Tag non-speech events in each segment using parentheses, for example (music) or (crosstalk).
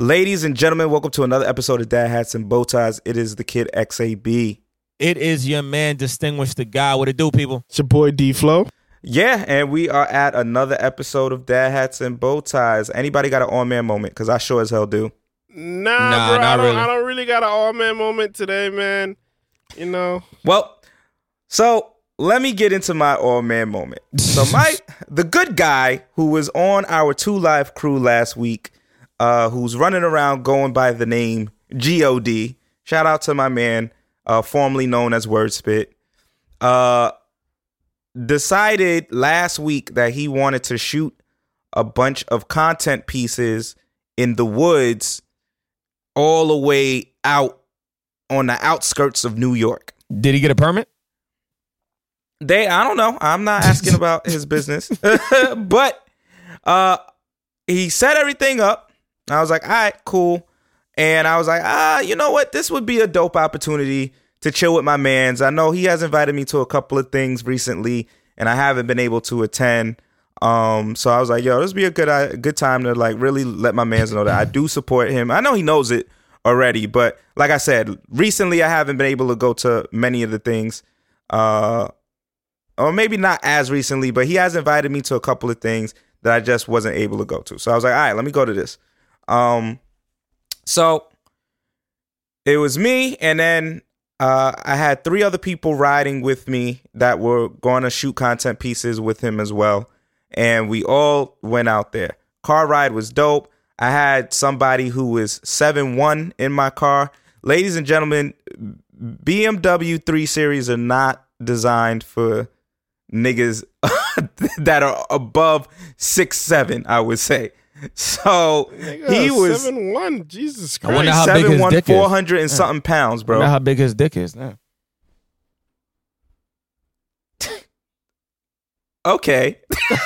Ladies and gentlemen, welcome to another episode of Dad Hats and Bow Ties. It is the kid XAB. It is your man, distinguished the guy. What it do, people? It's your boy D Flow. Yeah, and we are at another episode of Dad Hats and Bow Ties. Anybody got an on man moment? Because I sure as hell do. Nah, Nah, bro, not I don't, really. I don't really got an all man moment today, man. You know, Well, so let me get into my all man moment. So (laughs) my the good guy who was on our two live crew last week, uh, who's running around going by the name God. Shout out to my man, uh, formerly known as Wordspit. Uh, decided last week that he wanted to shoot a bunch of content pieces in the woods all the way out on the outskirts of New York. Did he get a permit? They, I don't know. I'm not asking (laughs) about his business, (laughs) but uh, he set everything up. I was like, all right, cool. And I was like, ah, you know what? This would be a dope opportunity to chill with my mans. I know he has invited me to a couple of things recently, and I haven't been able to attend. Um, so I was like, yo, this would be a good, a good time to like really let my mans know that I do support him. I know he knows it already, but like I said, recently I haven't been able to go to many of the things. Uh, or maybe not as recently, but he has invited me to a couple of things that I just wasn't able to go to. So I was like, all right, let me go to this. Um, so it was me, and then uh, I had three other people riding with me that were going to shoot content pieces with him as well, and we all went out there. Car ride was dope. I had somebody who was seven one in my car. Ladies and gentlemen, BMW 3 Series are not designed for niggas (laughs) that are above six seven, I would say. (laughs) So he was seven one. Jesus Christ! I wonder Christ. how big his one dick is. four hundred and something pounds, Bro. bro. how big his dick is. Yeah. (laughs) Okay. (laughs)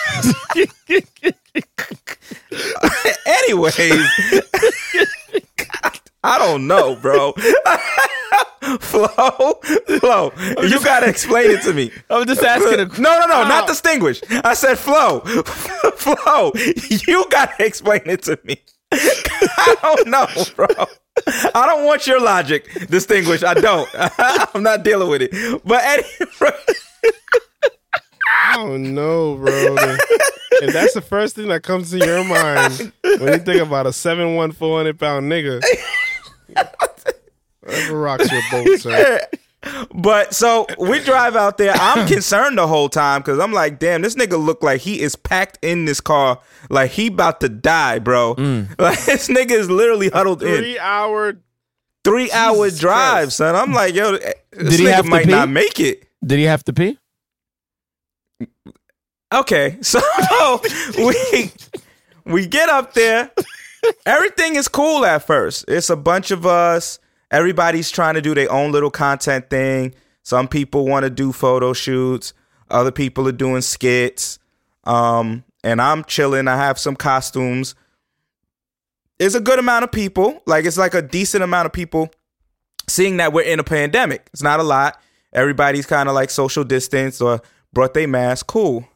Anyways, I don't know, bro. (laughs) Flo, Flo, you gotta (laughs) explain it to me. I'm just asking a No, no, no, not distinguished. I said Flo. (laughs) Flo, you gotta explain it to me. I don't know, bro. I don't want your logic, distinguished. I don't. I'm not dealing with it. But anyway, I don't know, bro. and that's the first thing that comes to your mind when you think about a seven one four hundred pound nigga. Whatever rocks your boat, (laughs) sir. But so we drive out there. I'm (laughs) concerned the whole time because I'm like, damn, this nigga look like he is packed in this car, like he about to die, bro. Mm. (laughs) Like this nigga is literally huddled in Three hour. three hour drive, Christ. son. I'm like, yo, this Did he nigga have to might pee? not make it. Did he have to pee? Okay, so we we get up there. Everything is cool at first. It's a bunch of us. Everybody's trying to do their own little content thing. Some people want to do photo shoots. Other people are doing skits. Um, and I'm chilling. I have some costumes. It's a good amount of people. Like it's like a decent amount of people. Seeing that we're in a pandemic, it's not a lot. Everybody's kind of like social distance or brought their mask. Cool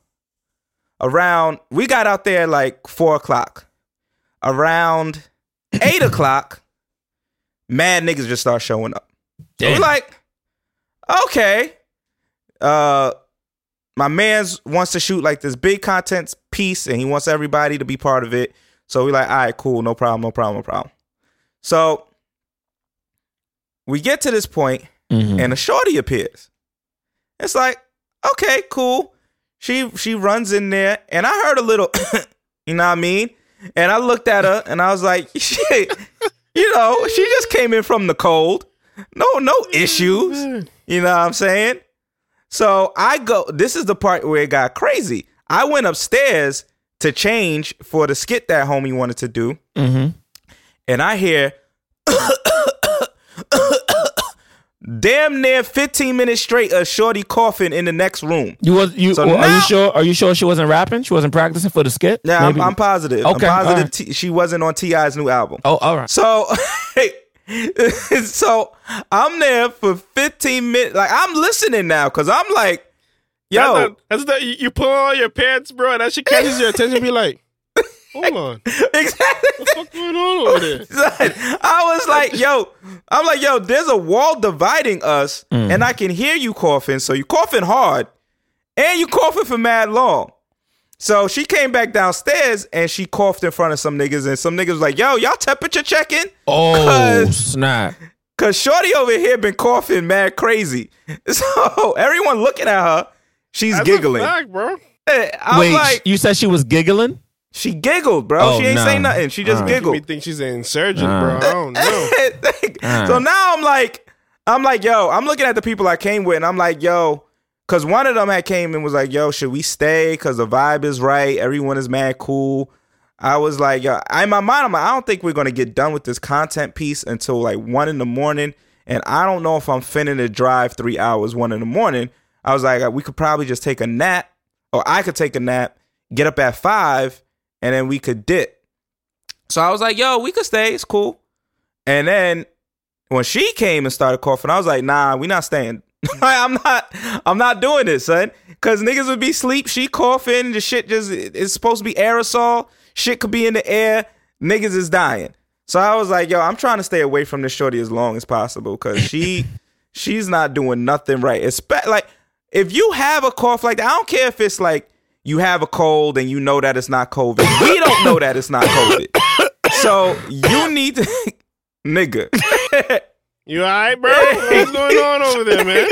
around we got out there like four o'clock. Around (coughs) eight o'clock, mad niggas just start showing up. So we're like, okay. Uh my man's wants to shoot like this big content piece and he wants everybody to be part of it. So we're like, all right, cool, no problem, no problem, no problem. So we get to this point, Mhm. and a shorty appears. It's like, okay, cool. She she runs in there, and I heard a little, (coughs) you know what I mean? And I looked at her, and I was like, (laughs) shit, you know, she just came in from the cold. No, no issues. You know what I'm saying? So I go. This is the part where it got crazy. I went upstairs to change for the skit that homie wanted to do, Mhm. and I hear (coughs) (coughs) (coughs) damn near 15 minutes straight of shorty coughing in the next room. You was you? So well, are you sure? Are you sure she wasn't rapping? She wasn't practicing for the skit? Yeah, I'm, I'm positive. Okay, I'm positive alright. T- she wasn't on T.I.'s new album. Oh, all right. So, (laughs) (laughs) so I'm there for 15 minutes. Like I'm listening now because I'm like, yo, That's not, that's not, you, you pull on your pants, bro, and that shit catches your attention. Be like, hold on, (laughs) exactly. what's going on over there? (laughs) I was like, yo, I'm like, yo, there's a wall dividing us, mm. and I can hear you coughing. So you coughing hard, and you coughing for mad long. So she came back downstairs and she coughed in front of some niggas, and some niggas was like, yo, y'all temperature checking? Oh Cause- snap! Cause Shorty over here been coughing mad crazy. (laughs) So everyone looking at her, she's That's giggling. a fact, bro. Eh, I'm Wait, like, you said she was giggling? She giggled, bro. Oh, she ain't nah. say nothing. She just Uh. Giggled. me think she's an insurgent, Uh. bro. I don't know. (laughs) Uh. so now I'm like, I'm like, yo, I'm looking at the people I came with, and I'm like, yo, because one of them had came and was like, yo, should we stay? Because the vibe is right. Everyone is mad cool. I was like, yo, I- in my mind, I'm like, I don't think we're gonna get done with this content piece until like one in the morning, and I don't know if I'm finna to drive three hours one in the morning. I was like, we could probably just take a nap, or I could take a nap, get up at five, and then we could dip. So I was like, yo, we could stay. It's cool. And then when she came and started coughing, I was like, nah, we not staying. (laughs) I'm not I'm not doing this, son. Cause niggas would be sleep, she coughing, the shit just it's supposed to be aerosol. Shit could be in the air. Niggas is dying. So I was like, yo, I'm trying to stay away from this shorty as long as possible. Cause she (laughs) she's not doing nothing right. It's like if you have a cough like that, I don't care if it's like you have a cold and you know that it's not COVID. We don't know that it's not COVID. So you need to (laughs) nigga. (laughs) You all right, bro? What's going on over there, man?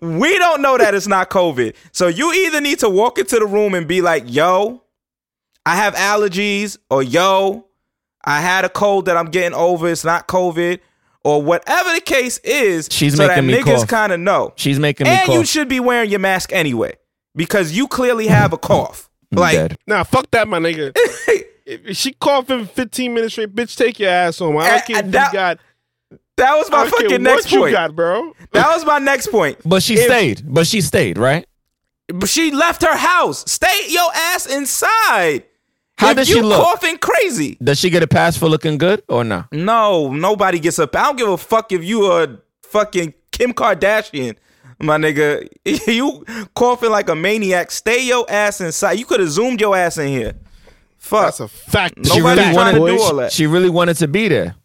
(laughs) we don't know that it's not COVID. So you either need to walk into the room and be like, yo, I have allergies, or yo, I had a cold that I'm getting over. It's not COVID, or whatever the case is. She's so making me that niggas kind of know. She's making me And cough. you should be wearing your mask anyway because you clearly have a cough. I'm Like, dead. Nah, fuck that, my nigga. (laughs) if she coughing 15 minutes straight, bitch, take your ass home. I don't care if that- you got. that was I my don't care fucking what next you point. got, bro. That was my next point. But she If- stayed. But she stayed, right? But she left her house. Stay your ass inside. How if does you she look? coughing crazy. Does she get a pass for looking good or not? No, nobody gets up. I don't give a fuck if you are fucking Kim Kardashian, my nigga. (laughs) You coughing like a maniac. Stay your ass inside. You could have zoomed your ass in here. Fuck. That's a fact. Nobody she really wanted to do all that. She really wanted to be there.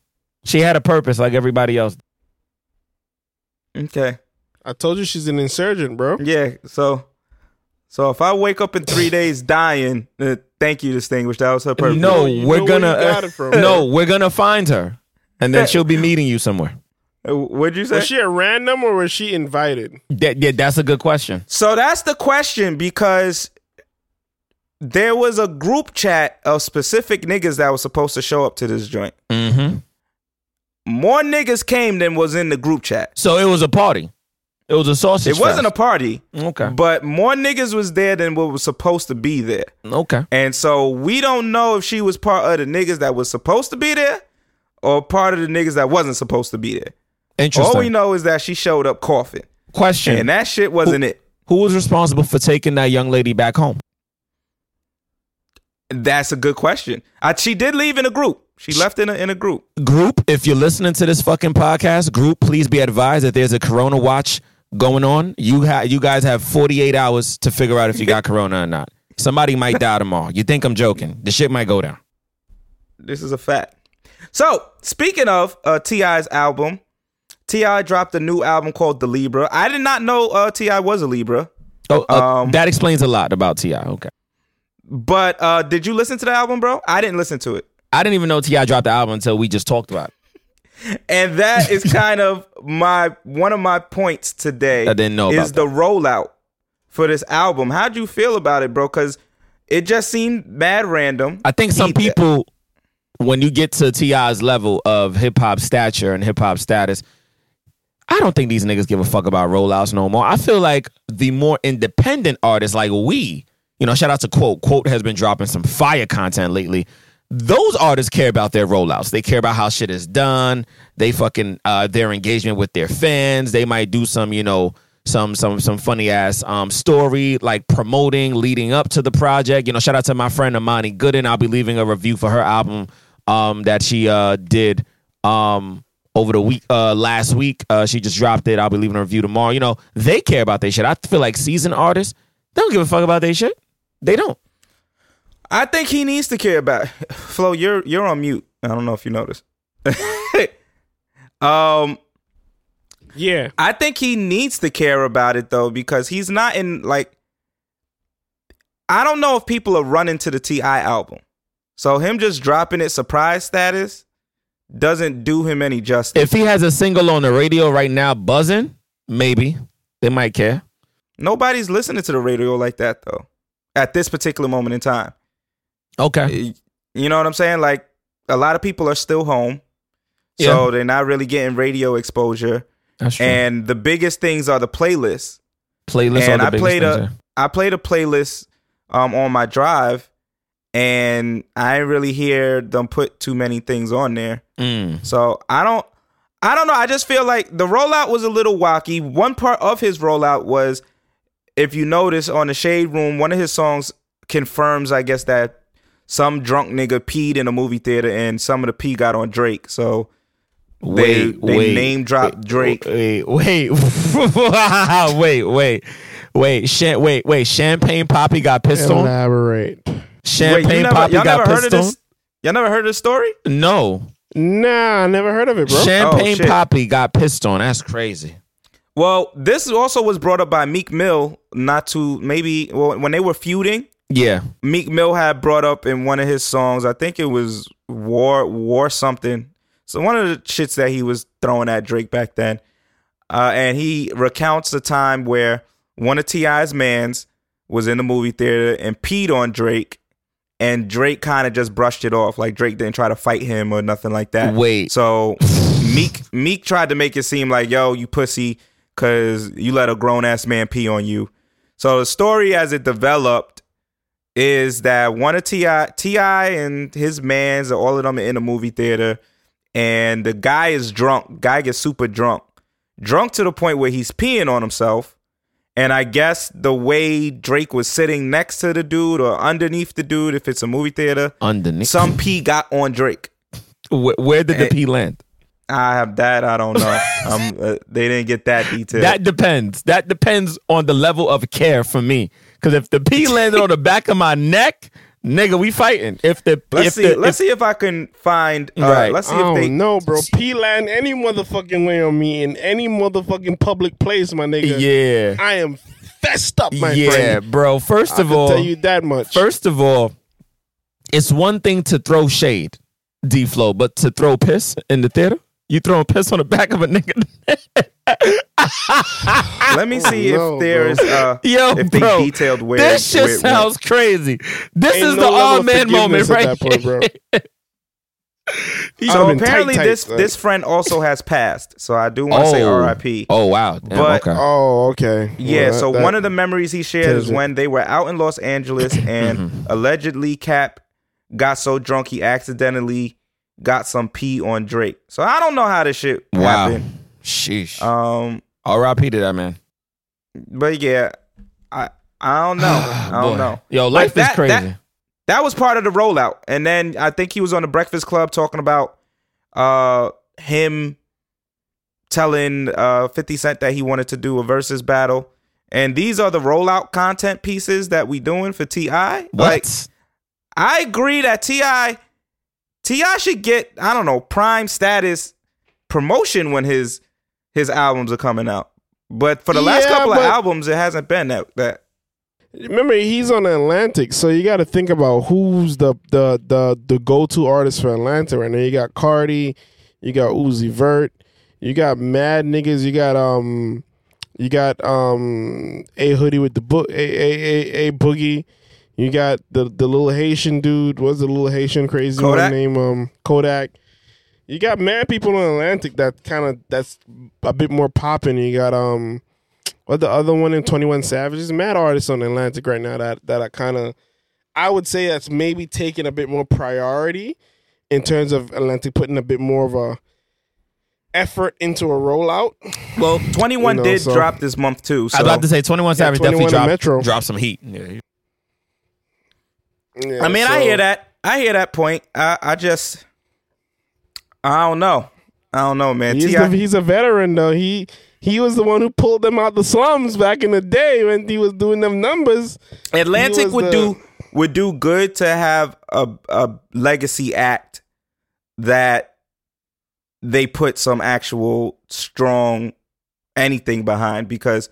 She had a purpose like everybody else. okay. I told you she's an insurgent, bro. Yeah. So, so if I wake up in three days dying, uh, thank you, distinguished. That was her purpose. No, you we're gonna you got it from. no, we're gonna find her, and then (laughs) she'll be meeting you somewhere. Uh, What'd you say? Was she a random or was she invited? That, yeah, that's a good question. So that's the question because there was a group chat of specific niggas that was supposed to show up to this joint. Mm-hmm. More niggas came than was in the group chat. So it was a party. It was a sausage. It wasn't a party, okay. but more niggas was there than what was supposed to be there. Okay. And so we don't know if she was part of the niggas that was supposed to be there or part of the niggas that wasn't supposed to be there. Interesting. All we know is that she showed up coughing. Question: And that shit wasn't it. Who was responsible for taking that young lady back home? That's a good question. Uh, she did leave in a group. She left in a in a group. Group, if you're listening to this fucking podcast, group, please be advised that there's a Corona watch going on. You ha- you guys have 48 hours to figure out if you got Corona or not. Somebody might die tomorrow. You think I'm joking? The shit might go down. This is a fact. So speaking of uh, T.I.'s album, T.I. dropped a new album called The Libra. I did not know uh, T.I. was a Libra, Oh, uh, Um, that explains a lot about Ti. Okay. but uh, did you listen to the album, bro? I didn't listen to it. I didn't even know T.I. dropped the album until we just talked about it. (laughs) And that is (laughs) kind of my one of my points today. I didn't know about is the rollout for this album. How'd you feel about it, bro? Because it just seemed mad random. I think some people, when you get to T.I.'s level of hip hop stature and hip hop status, I don't think these niggas give a fuck about rollouts no more. I feel like the more independent artists, like we, you know, shout out to Quote. Quote has been dropping some fire content lately. Those artists care about their rollouts. They care about how shit is done. They fucking uh, their engagement with their fans. They might do some, you know, some some some funny ass um story like promoting leading up to the project. You know, shout out to my friend Amani Gooden. I'll be leaving a review for her album um that she uh did um over the week uh last week. Uh she just dropped it. I'll be leaving a review tomorrow. You know, they care about their shit. I feel like seasoned artists they don't give a fuck about their shit. They don't. I think he needs to care about. (laughs) Flo, you're you're on mute. I don't know if you noticed. (laughs) um, Yeah. I think he needs to care about it though because he's not in like. I don't know if people are running to the T.I. album, so him just dropping it surprise status doesn't do him any justice. If he has a single on the radio right now buzzing, maybe they might care. Nobody's listening to the radio like that though, at this particular moment in time. Okay. You know what I'm saying? Like a lot of people are still home, Yeah. so they're not really getting radio exposure. That's true. And the biggest things are the playlists. Playlist and are the I biggest played things a there. I played a playlist um on my drive, and I really hear them put too many things on there. Mm. So I don't I don't know. I just feel like the rollout was a little wacky. One part of his rollout was if you notice on the Shade Room, one of his songs confirms, I guess, that some drunk nigga peed in a movie theater and some of the pee got on Drake. So they, Wait, they wait, name dropped Drake. Wait, wait, (laughs) wait, wait, wait, Cha- wait, wait. Champagne Poppy got pissed on. Elaborate. Wait, Champagne never, Poppy y'all got never heard pissed of on. this? Y'all never heard of this story? No, Nah, I never heard of it, bro. Champagne Oh. Poppy got pissed on. That's crazy. Well, this also was brought up by Meek Mill, not to maybe well, when they were feuding. Yeah, Meek Mill had brought up in one of his songs, I think it was War War something. So one of the shits that he was throwing at Drake back then. Uh, and he recounts the time where one of T.I.'s mans was in the movie theater and peed on Drake. And Drake kind of just brushed it off. Like Drake didn't try to fight him or nothing like that. Wait. So Meek Meek tried to make it seem like, yo, you pussy, cause you let a grown ass man pee on you. So the story as it developed is that one of T.I. T.I. and his mans, all of them are in a movie theater, and the guy is drunk. Guy gets super drunk, drunk to the point where he's peeing on himself. And I guess the way Drake was sitting next to the dude or underneath the dude, if it's a movie theater, underneath. some pee got on Drake. Wh- where did the Eh, P land? I have that. I don't know. (laughs) um, uh, they didn't get that detail. That depends. That depends on the level of care for me. Because if the P landed on the back of my neck, nigga, we fighting. If the let's if see. the, let's if, see if I can find. Uh, Right. Let's see I if they. know, bro. P land any motherfucking way on me in any motherfucking public place, my nigga. yeah, I am fessed up, my yeah, friend. bro. First I of can all, tell you that much. First of all, it's one thing to throw shade, D flow, but to throw piss in the theater, you throwing piss on the back of a nigga. (laughs) Let me see no, if there's Uh, Yo, if they bro, detailed where this shit where it sounds crazy. This Ain't is no the all man moment, right? that point, bro. (laughs) So been apparently, tight, this son. this friend also has passed. So I do want to say R.I.P. Oh wow, Damn, But- okay. Oh, okay. Yeah, Well, so that- one of the memories he shared is it. when they were out in Los Angeles (clears throat) and Mm-hmm. allegedly Cap got so drunk he accidentally got some pee on Drake. So I don't know how this shit wow, happened. sheesh. Um, R.I.P. to that man. but yeah, I I don't know. (sighs) I don't know. Yo, Like life that- is crazy. that- That was part of the rollout, and then I think he was on the Breakfast Club talking about uh him telling uh 50 Cent that he wanted to do a versus battle. And these are the rollout content pieces that we doing for Ti. what? Like I agree that T.I. T.I. should get I don't know prime status promotion when his his albums are coming out. But for the last Yeah, couple of albums, it hasn't been that that. remember he's on Atlantic, so you got to think about who's the the the the go to artist for Atlanta right now. You got Cardi, you got Uzi Vert, you got mad niggas, you got um, you got um a hoodie with the book a a a, a boogie. You got the the little Haitian dude. What's the little Haitian crazy Kodak? one name? Um, Kodak. You got mad people on Atlantic that kind of that's a bit more popping. You got um, what the other one in Twenty One Savage? Savages? Mad artists on Atlantic right now that that are kind of, I would say that's maybe taking a bit more priority in terms of Atlantic putting a bit more of a effort into a rollout. Well, (laughs) 21 You know, did so- drop this month too. So I was about to say 21 Savage 21 definitely dropped, Metro. dropped some heat. Yeah. Yeah, I mean, I hear that. I hear that point. I, I just, I don't know. I don't know, man. He's, the, he's a veteran though. He he was the one who pulled them out of the slums back in the day when he was doing them numbers. Atlantic would the- do would do good to have a a legacy act that they put some actual strong anything behind because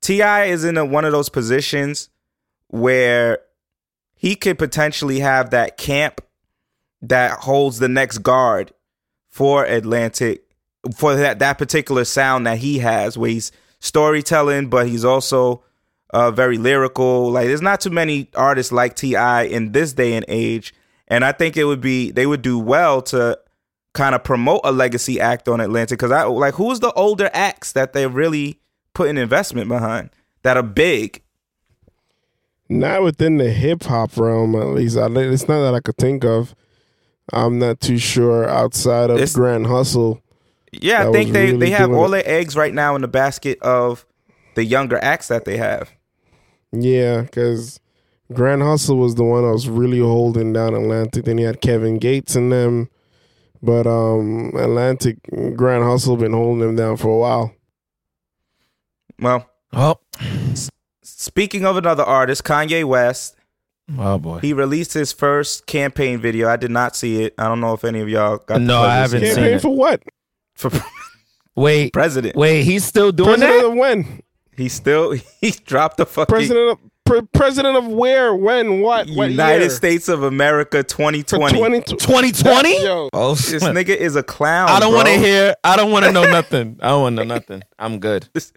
T.I. is in a, one of those positions where he could potentially have that camp that holds the next guard for Atlantic for that that particular sound that he has where he's storytelling but he's also uh, very lyrical. Like there's not too many artists like T.I. in this day and age, and I think it would be they would do well to kind of promote a legacy act on Atlantic because I like who's the older acts that they're really putting investment behind that are big. Not within the hip hop realm, at least. I, it's not that I could think of. I'm not too sure outside of It's- Grand Hustle. Yeah, I think they really they have all it. their eggs right now in the basket of the younger acts that they have. Yeah, because Grand Hustle was the one that was really holding down Atlantic. Then you had Kevin Gates in them, but um Atlantic Grand Hustle been holding them down for a while. Well, Oh, speaking of another artist, Kanye West, oh boy. he released his first campaign video. I did not see it. I don't know if any of y'all got. the No, I haven't seeing seen Campaign it. for what? for (laughs) Wait, president. wait, he's still doing President that? of when? He still (laughs) he dropped the fucking President of pre- president of where? When? What? what United year? States of America For 2020. 20, 2020? Yo, Oh, This nigga is a clown. I don't want to hear. I don't want to know (laughs) nothing. I don't want to know nothing. I'm good. this.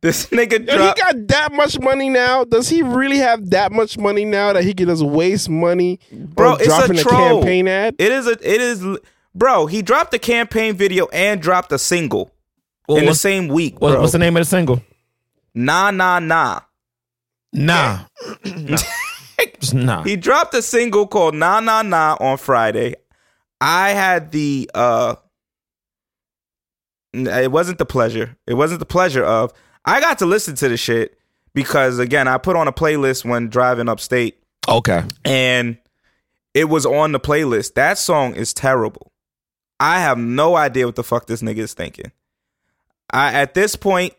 This nigga Yo, he got that much money now. Does he really have that much money now that he can just waste money Bro, it's dropping a a, campaign ad? It is a. It is. Bro, he dropped a campaign video and dropped a single Well, in the same week, bro. what's the name of the single? Nah, nah, nah. Nah. nah. Just (laughs) nah. He dropped a single called Nah Nah Nah on Friday. I had the uh it wasn't the pleasure. It wasn't the pleasure of I got to listen to the shit because again, I put on a playlist when driving upstate Okay. and it was on the playlist. That song is terrible. I have no idea what the fuck this nigga is thinking. I at this point,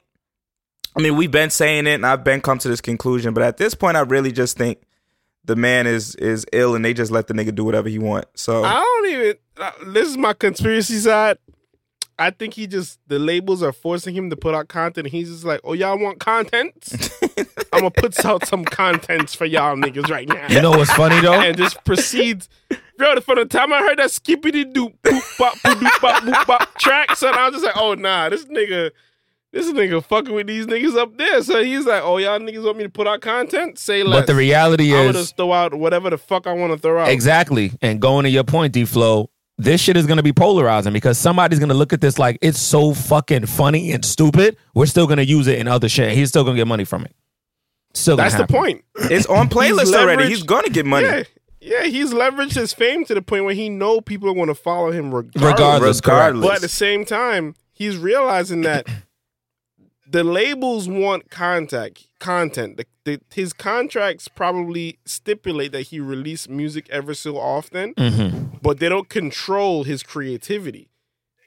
I mean, we've been saying it, and I've been come to this conclusion, but at this point, I really just think the man is is ill, and they just let the nigga do whatever he want. So I don't even. Uh, this is my conspiracy side. I think he just the labels are forcing him to put out content. And he's just like, "Oh, y'all want content? (laughs) I'm gonna put out some contents for y'all niggas right now." You know what's funny though? and just proceeds. Bro, from the time I heard that skippity doop boop bop boop doop bop boop bop track, son, I was just like, oh nah, this nigga, this nigga fucking with these niggas up there. So he's like, oh y'all niggas want me to put out content? Say less. but the reality I'm gonna is just throw out whatever the fuck I want to throw out. exactly. And going to your point, D Flow, this shit is gonna be polarizing because somebody's gonna look at this like it's so fucking funny and stupid. We're still gonna use it in other shit. He's still gonna get money from it. Still gonna That's the point. it's on (clears throat) playlist already. He's gonna get money. Yeah. Yeah, he's leveraged his fame to the point where he know people are going to follow him regardless. Regardless. Regardless. But at the same time, he's realizing that (clears throat) the labels want contact content. The, the, his contracts probably stipulate that he release music ever so often, Mhm. but they don't control his creativity.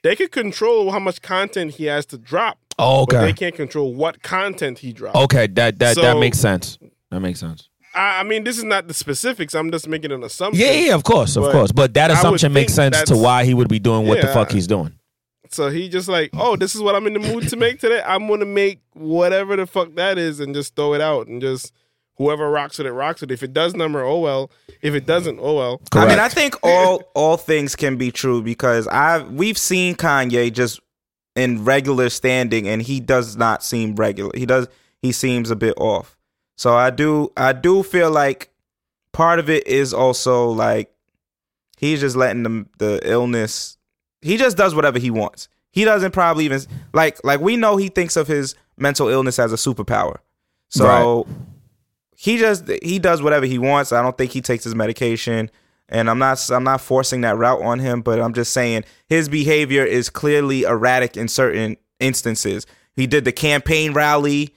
They can control how much content he has to drop, Oh, but they can't control what content he drops. Okay, that that that makes sense. That makes sense. I, I mean, this is not the specifics. I'm just making an assumption. Yeah, yeah, of course, of course. But that assumption makes sense to why he would be doing what the fuck he's doing. So he just like, oh, this is what I'm in the mood to make today. I'm gonna make whatever the fuck that is and just throw it out and just Whoever rocks it, it rocks it. If it does number, oh well. If it doesn't, oh well. I mean, I think all all things can be true because I we've seen Kanye just in regular standing, and he does not seem regular. He does he seems a bit off. So I do I do feel like part of it is also like he's just letting the the illness. He just does whatever he wants. He doesn't probably even like like we know he thinks of his mental illness as a superpower. So he just he does whatever he wants. I don't think he takes his medication, and I'm not I'm not forcing that route on him. But I'm just saying his behavior is clearly erratic in certain instances. He did the campaign rally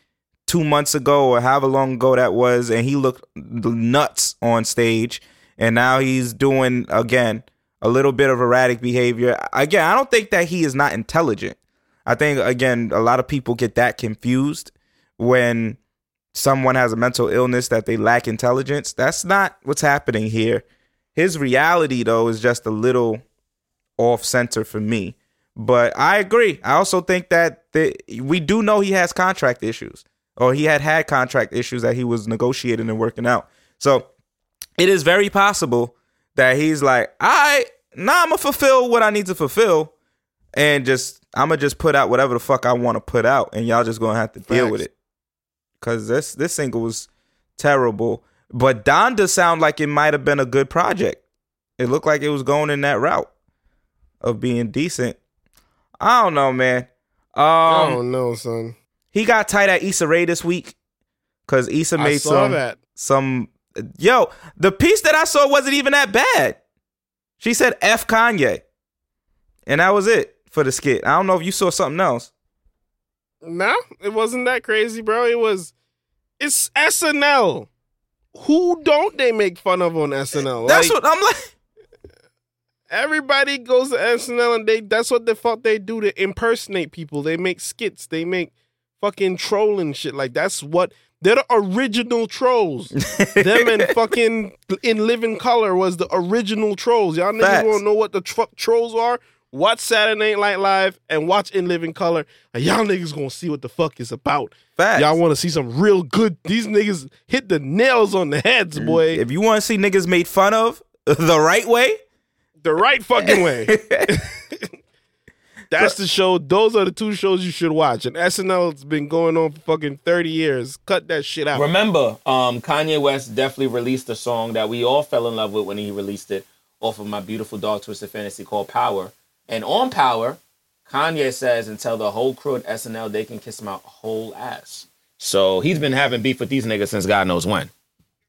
two months ago or however long ago that was, and he looked nuts on stage. And now he's doing again a little bit of erratic behavior. Again, I don't think that he is not intelligent. I think again a lot of people get that confused when someone has a mental illness that they lack intelligence. That's not what's happening here. His reality though is just a little off center for me. But I agree. I also think that the, we do know he has contract issues or he had had contract issues that he was negotiating and working out. So it is very possible that he's like, right, now I'm gonna fulfill what I need to fulfill, and just I'm gonna just put out whatever the fuck I want to put out, and y'all just gonna have to deal with it. Cause this this single was terrible, but Donda sound like it might have been a good project. It looked like it was going in that route of being decent. I don't know, man. I Um, don't know, son. he got tight at Issa Rae this week because Issa I made some that. some. Yo, the piece that I saw wasn't even that bad. She said "F Kanye," and that was it for the skit. I don't know if you saw something else. No, it wasn't that crazy, bro. It was. It's SNL. Who don't they make fun of on SNL? That's Like, what I'm like. everybody goes to SNL and they that's what the fuck they do to impersonate people. They make skits. They make fucking trolling shit. Like that's what they're the original trolls. Them and (laughs) fucking in Living Color was the original trolls. Y'all niggas Facts. won't know what the fuck trolls are. Watch Saturday Night Live and watch In Living Color, and y'all niggas gonna see what the fuck is about. Facts. Y'all want to see some real good? These niggas hit the nails on the heads, mm, boy, If you want to see niggas made fun of (laughs) the right way, the right fucking way. (laughs) That's the show. Those are the two shows you should watch. And SNL's been going on for fucking thirty years. Cut that shit out. Remember, um, Kanye West definitely released a song that we all fell in love with when he released it off of my beautiful dark twisted fantasy called Power. And on Power, Kanye says and tell the whole crew at SNL they can kiss my whole ass. So he's been having beef with these niggas since God knows when.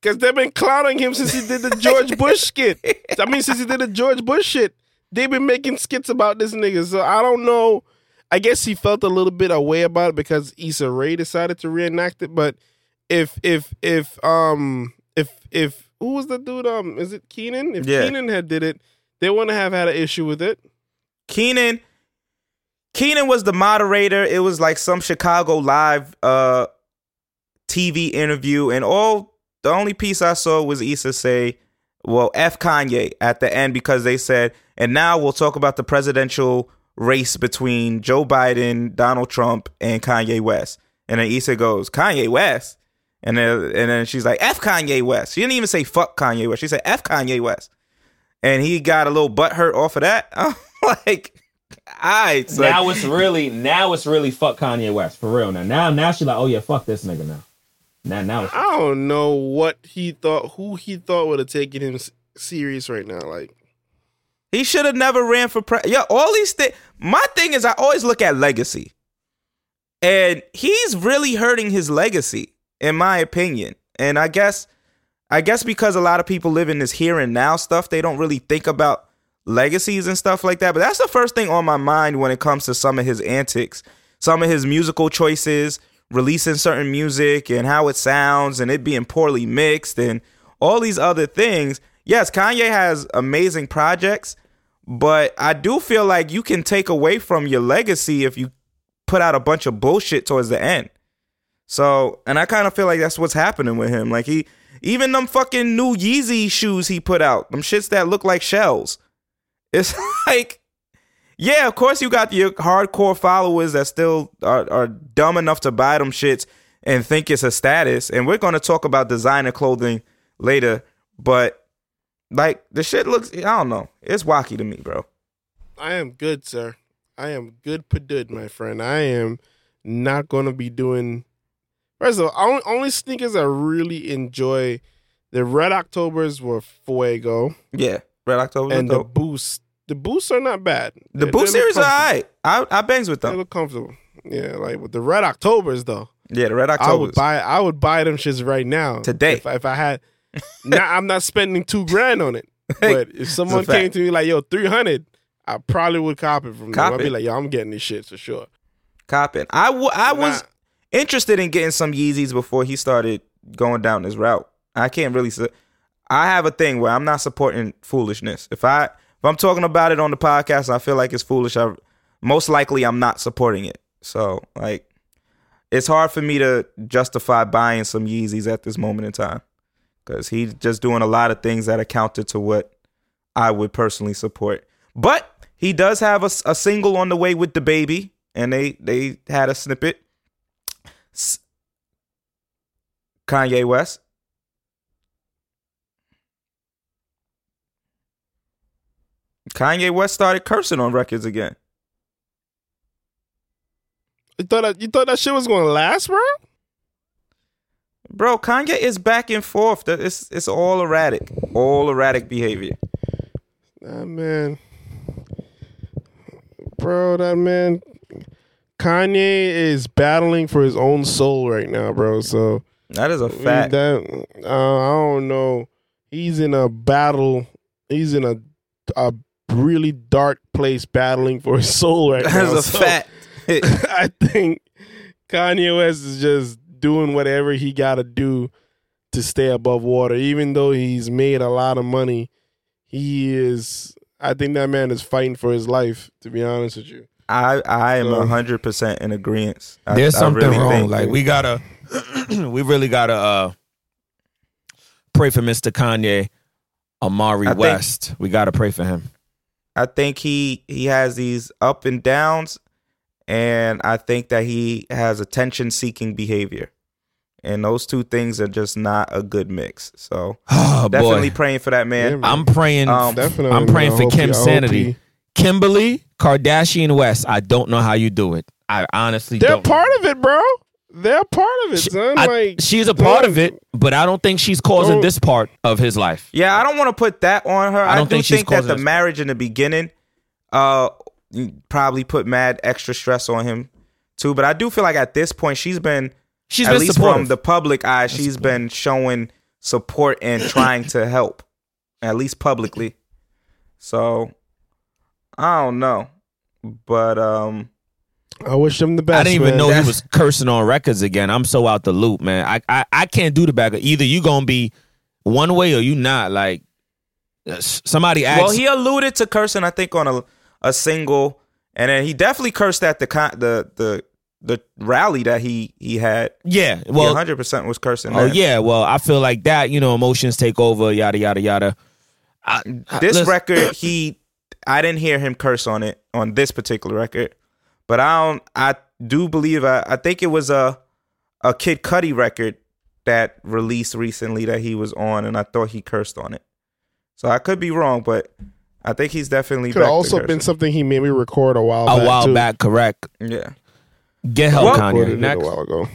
Because they've been clowning him since he did the George Bush (laughs) skit. I mean, since he did the George Bush shit, they've been making skits about this nigga. So I don't know. I guess he felt a little bit away about it because Issa Rae decided to reenact it. But if if if um if if who was the dude? Um, is it Kenan? If Yeah. Kenan had did it, they wouldn't have had an issue with it. Kenan Kenan was the moderator. It was like some Chicago live uh TV interview and all the only piece I saw was Issa say, well, F Kanye at the end because they said, and now we'll talk about the presidential race between Joe Biden, Donald Trump, and Kanye West. And then Issa goes, Kanye West? And then and then she's like, F Kanye West. She didn't even say fuck Kanye West. She said F Kanye West. And he got a little butt hurt off of that. (laughs) I'm like, ah, all right. son. now it's really now it's really fuck Kanye West for real now. Now now she's like, oh yeah, fuck this nigga now. Now now I don't know what he thought, who he thought would have taken him serious right now. Like, He should have never ran for president. Yeah, all these things. My thing is, I always look at legacy, and he's really hurting his legacy, in my opinion. And I guess, I guess because a lot of people live in this here and now stuff, they don't really think about legacies and stuff like that. But that's the first thing on my mind when it comes to some of his antics, some of his musical choices, releasing certain music and how it sounds, and it being poorly mixed, and all these other things. Yes, Kanye has amazing projects, but I do feel like you can take away from your legacy if you put out a bunch of bullshit towards the end. So, and I kind of feel like that's what's happening with him. Like he, even them fucking new Yeezy shoes he put out, them shits that look like shells. It's (laughs) like, yeah, of course you got your hardcore followers that still are, are dumb enough to buy them shits and think it's a status. And we're going to talk about designer clothing later, but like the shit looks, I don't know, it's wacky to me, bro. I am good, sir. I am good padud, my friend. I am not gonna be doing. First of all, only, sneakers I really enjoy. The Red Octobers were Fuego, Yeah, Red October. and the, the Boost. The Boosts are not bad. the They- look series are alright. I I bangs with them. They look comfortable. Yeah, like with the Red Octobers though. Yeah, the Red octobers. I would buy. I would buy them shits right now Today. If, if I had. now I'm not spending two grand on it. (laughs) But if someone came to me like, "Yo, three hundred, I probably would cop it from Cop them. I'd be like, "Yo, I'm getting this shit for sure." Copping. I, w- I was Nah. interested in getting some Yeezys before he started going down this route. I can't really. Su- I have a thing where I'm not supporting foolishness. If I if I'm talking about it on the podcast, I feel like it's foolish. I most likely I'm not supporting it. So like, it's hard for me to justify buying some Yeezys at this moment in time because he's just doing a lot of things that are counter to what I would personally support. But he does have a, a single on the way with the baby, and they they had a snippet. S- Kanye West. Kanye West started cursing on records again. You thought that you thought that shit was gonna last, bro? Bro, Kanye is back and forth. It's it's all erratic, all erratic behavior. That man, bro, that man, Kanye is battling for his own soul right now, bro. So that is a fact. that uh, I don't know. He's in a battle. He's in a a really dark place, battling for his soul right That now. is a So, fact. (laughs) I think Kanye West is just doing whatever he got to do to stay above water. Even though he's made a lot of money, he is. I think that man is fighting for his life. To be honest with you, I I am So- hundred percent in agreement. There's I something really wrong. think- Like we gotta, (clears throat) we really gotta uh pray for Mr. Kanye, Amari I think- West. we gotta pray for him. I think he he has these up and downs, and I think that he has attention seeking behavior, and those two things are just not a good mix. So (sighs) Oh definitely boy, praying for that man. Yeah, man. I'm praying. Um, definitely. I'm praying I for Kim's he- I hope sanity. he- Kimberly Kardashian West. I don't know how you do it. I honestly They're don't. part of it, bro. They're part of it, She- son. I- like she's a part of it, but I don't think she's causing Don't- this part of his life. Yeah, I don't want to put that on her. I I, don't do think think, she's that causing the this- marriage in the beginning, uh, probably put mad extra stress on him too. But I do feel like at this point she's been, She's at been least supportive. from the public eye, she's been showing support and (coughs) trying to help, at least publicly. So I don't know, but um, I wish him the best. I didn't even man. know he was cursing on records again. I'm so out the loop, man. I I, I can't do the back. Either you gonna be one way or you not. Like somebody asked. well, he alluded to cursing, I think, on a a single, and then he definitely cursed at the con- the the the rally that he he had. yeah. Well, Well, hundred percent was cursing. oh then. yeah. Well, I feel like that. You know, emotions take over. Yada yada yada. I, I- This listen, record, he, I didn't hear him curse on it on this particular record, but I don't. I do believe. I, I think it was a a Kid Cudi record that released recently that he was on, and I thought he cursed on it. So I could be wrong, but I think he's definitely Could back to also been something he made me record a while back. a back. while too. back. Correct. Yeah. Get help, Well- Kanye. Next. a while ago.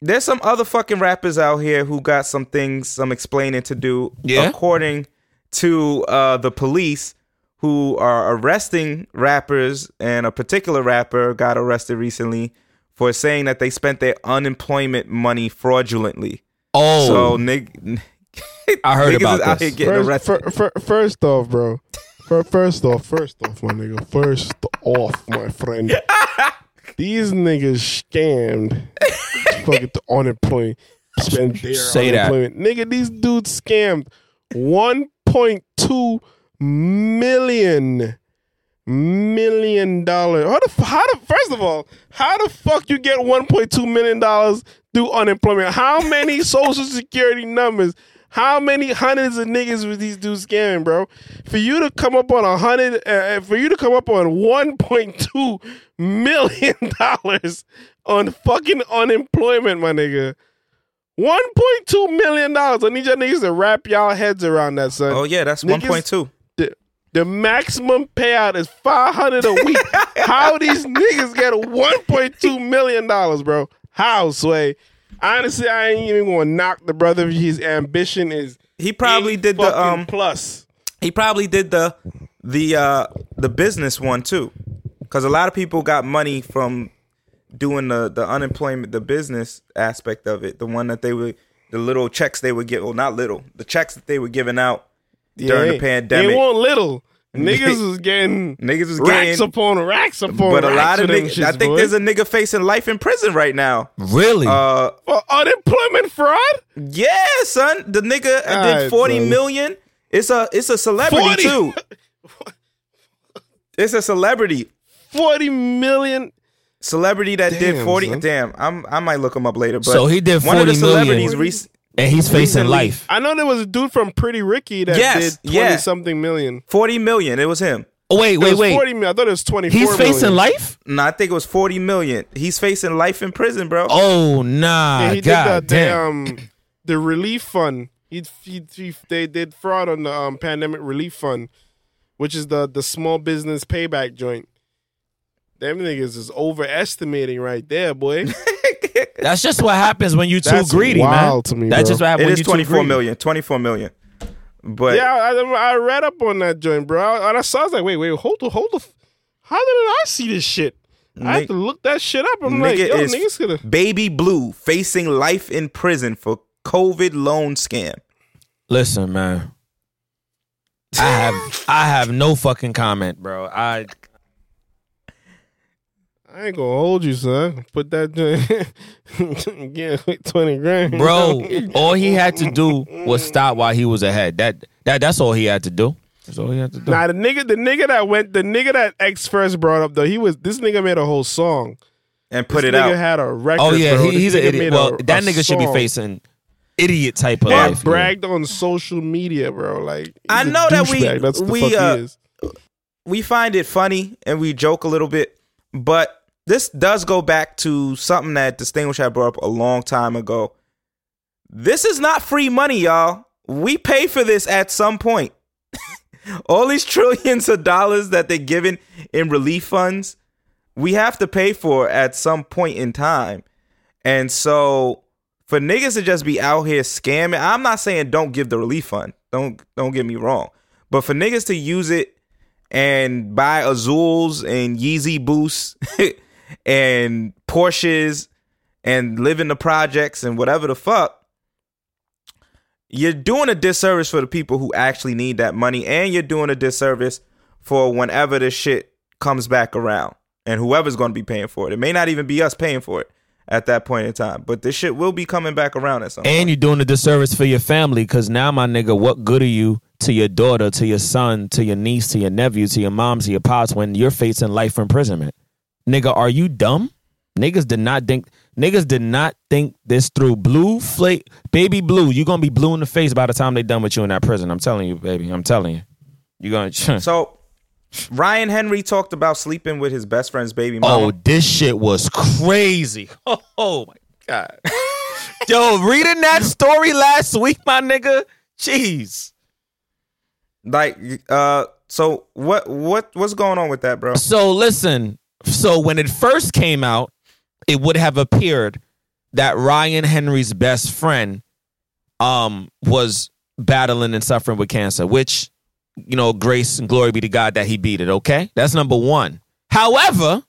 There's some other fucking rappers out here who got some things, some explaining to do. Yeah? According to uh, the police, who are arresting rappers, and a particular rapper got arrested recently for saying that they spent their unemployment money fraudulently. Oh, So, nig- (laughs) I heard about is out this. here getting First, arrested. fir- fir- first off, bro. Fir- First off, first off, my nigga. First off, my friend. (laughs) These niggas scammed fucking the unemployment. Spend their Say that. unemployment. Nigga, these dudes scammed 1.2 million million dollar. How the f- how the first of all, how the fuck you get 1.2 million dollars through unemployment? How many (laughs) social security numbers? How many hundreds of niggas was these dudes scamming, bro? For you to come up on a hundred, uh, for you to come up on one point two million (laughs) dollars on fucking unemployment, my nigga. One point two million dollars. I need y'all niggas to wrap y'all heads around that, son. Oh yeah, that's Niggas- one point two. The, maximum payout is five hundred a week. (laughs) How these niggas get a one point two million dollars, bro? How, Sway? Honestly, I ain't even gonna knock the brother. His ambition is He probably did the um. plus. He probably did the the uh the business one too, because a lot of people got money from doing the the unemployment, the business aspect of it. The one that they were the little checks they would get. Well, not little. The checks that they were giving out during the Yeah. pandemic. They want little. (laughs) Niggas was getting Niggas was racks getting, upon racks upon but a lot of niggas. I think boy. there's a nigga facing life in prison right now. Really? Uh, For unemployment fraud. yeah, son, the nigga Alright, did forty son. million. It's a it's a celebrity 40. too. (laughs) It's a celebrity. Forty million. Celebrity that did forty. son. Damn, I'm I might look him up later. But So he did one of the 40 million. celebrities. Rec- and he's facing recently- life. I know there was a dude from Pretty Ricky that Yes, did twenty yeah. something million. forty million. It was him. Oh, wait, It wait, was wait. Forty million. I thought it was twenty four. He's facing life? No, I think it was forty million. He's facing life in prison, bro. Oh, nah. Yeah, he God did the, the damn. um the relief fund. He, he, he they did fraud on the um, pandemic relief fund, which is the the small business payback joint. Them niggas is overestimating right there, boy. (laughs) That's just what happens when you're too That's greedy, wild man. to me, That's bro. just what happens it when is you too twenty four greedy. million. Twenty four million. But yeah, I, I read up on that joint, bro. And I saw, I was like, wait, wait, hold the, hold the. How did I see this shit? I had Nigga- to look that shit up. I'm like, yo, is niggas could have. Baby Blue facing life in prison for COVID loan scam. Listen, man. I have I have no fucking comment, bro. I I ain't gonna hold you, son. Put that joint. (laughs) Get twenty grand, bro, (laughs) all he had to do was stop while he was ahead. That that that's all he had to do. That's all he had to do. Nah, the nigga, the nigga that went, the nigga that X first brought up though, he was this nigga made a whole song. And put this it nigga out. had a record. oh yeah, he, he's an idiot. Well, a- that a nigga should be facing idiot type of And life. bragged on social media, bro. Like he's I a know that we- douchebag. That's what we, fuck uh, he is. we find it funny and we joke a little bit, but this does go back to something that Distinguished had brought up a long time ago. This is not free money, y'all. We pay for this at some point. (laughs) All these trillions of dollars that they're giving in relief funds, we have to pay for at some point in time. And so for niggas to just be out here scamming, I'm not saying don't give the relief fund. Don't don't get me wrong. But for niggas to use it and buy Azules and Yeezy Boosts (laughs) and Porsches and live in the projects and whatever the fuck, you're doing a disservice for the people who actually need that money and you're doing a disservice for whenever this shit comes back around and whoever's going to be paying for it. It may not even be us paying for it at that point in time, but this shit will be coming back around at some And point. you're doing a disservice for your family because now, my nigga, what good are you to your daughter, to your son, to your niece, to your nephew, to your mom, to your pops when you're facing life imprisonment? Nigga, are you dumb? Niggas did not think niggas did not think this through. Blue flake baby blue, you gonna be blue in the face by the time they done with you in that prison. I'm telling you, baby. I'm telling you. You gonna (laughs) So Ryan Henry talked about sleeping with his best friend's baby Oh, this shit was crazy. (laughs) Oh, oh my god. (laughs) Yo, reading that story last week, my nigga. Jeez. Like uh so what what what's going on with that, bro? So listen, so when it first came out, it would have appeared that Ryan Henry's best friend um was battling and suffering with cancer, which you know, grace and glory be to God that he beat it, okay? That's number 1. However,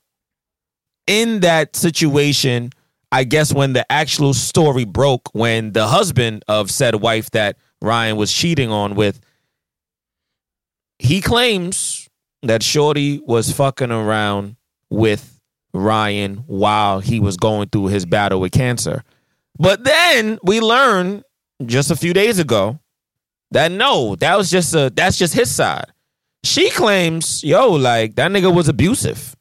in that situation, I guess when the actual story broke when the husband of said wife that Ryan was cheating on with he claims that Shorty was fucking around with Ryan while he was going through his battle with cancer. But then we learned just a few days ago that no, that was just a that's just his side. She claims, yo, like that nigga was abusive.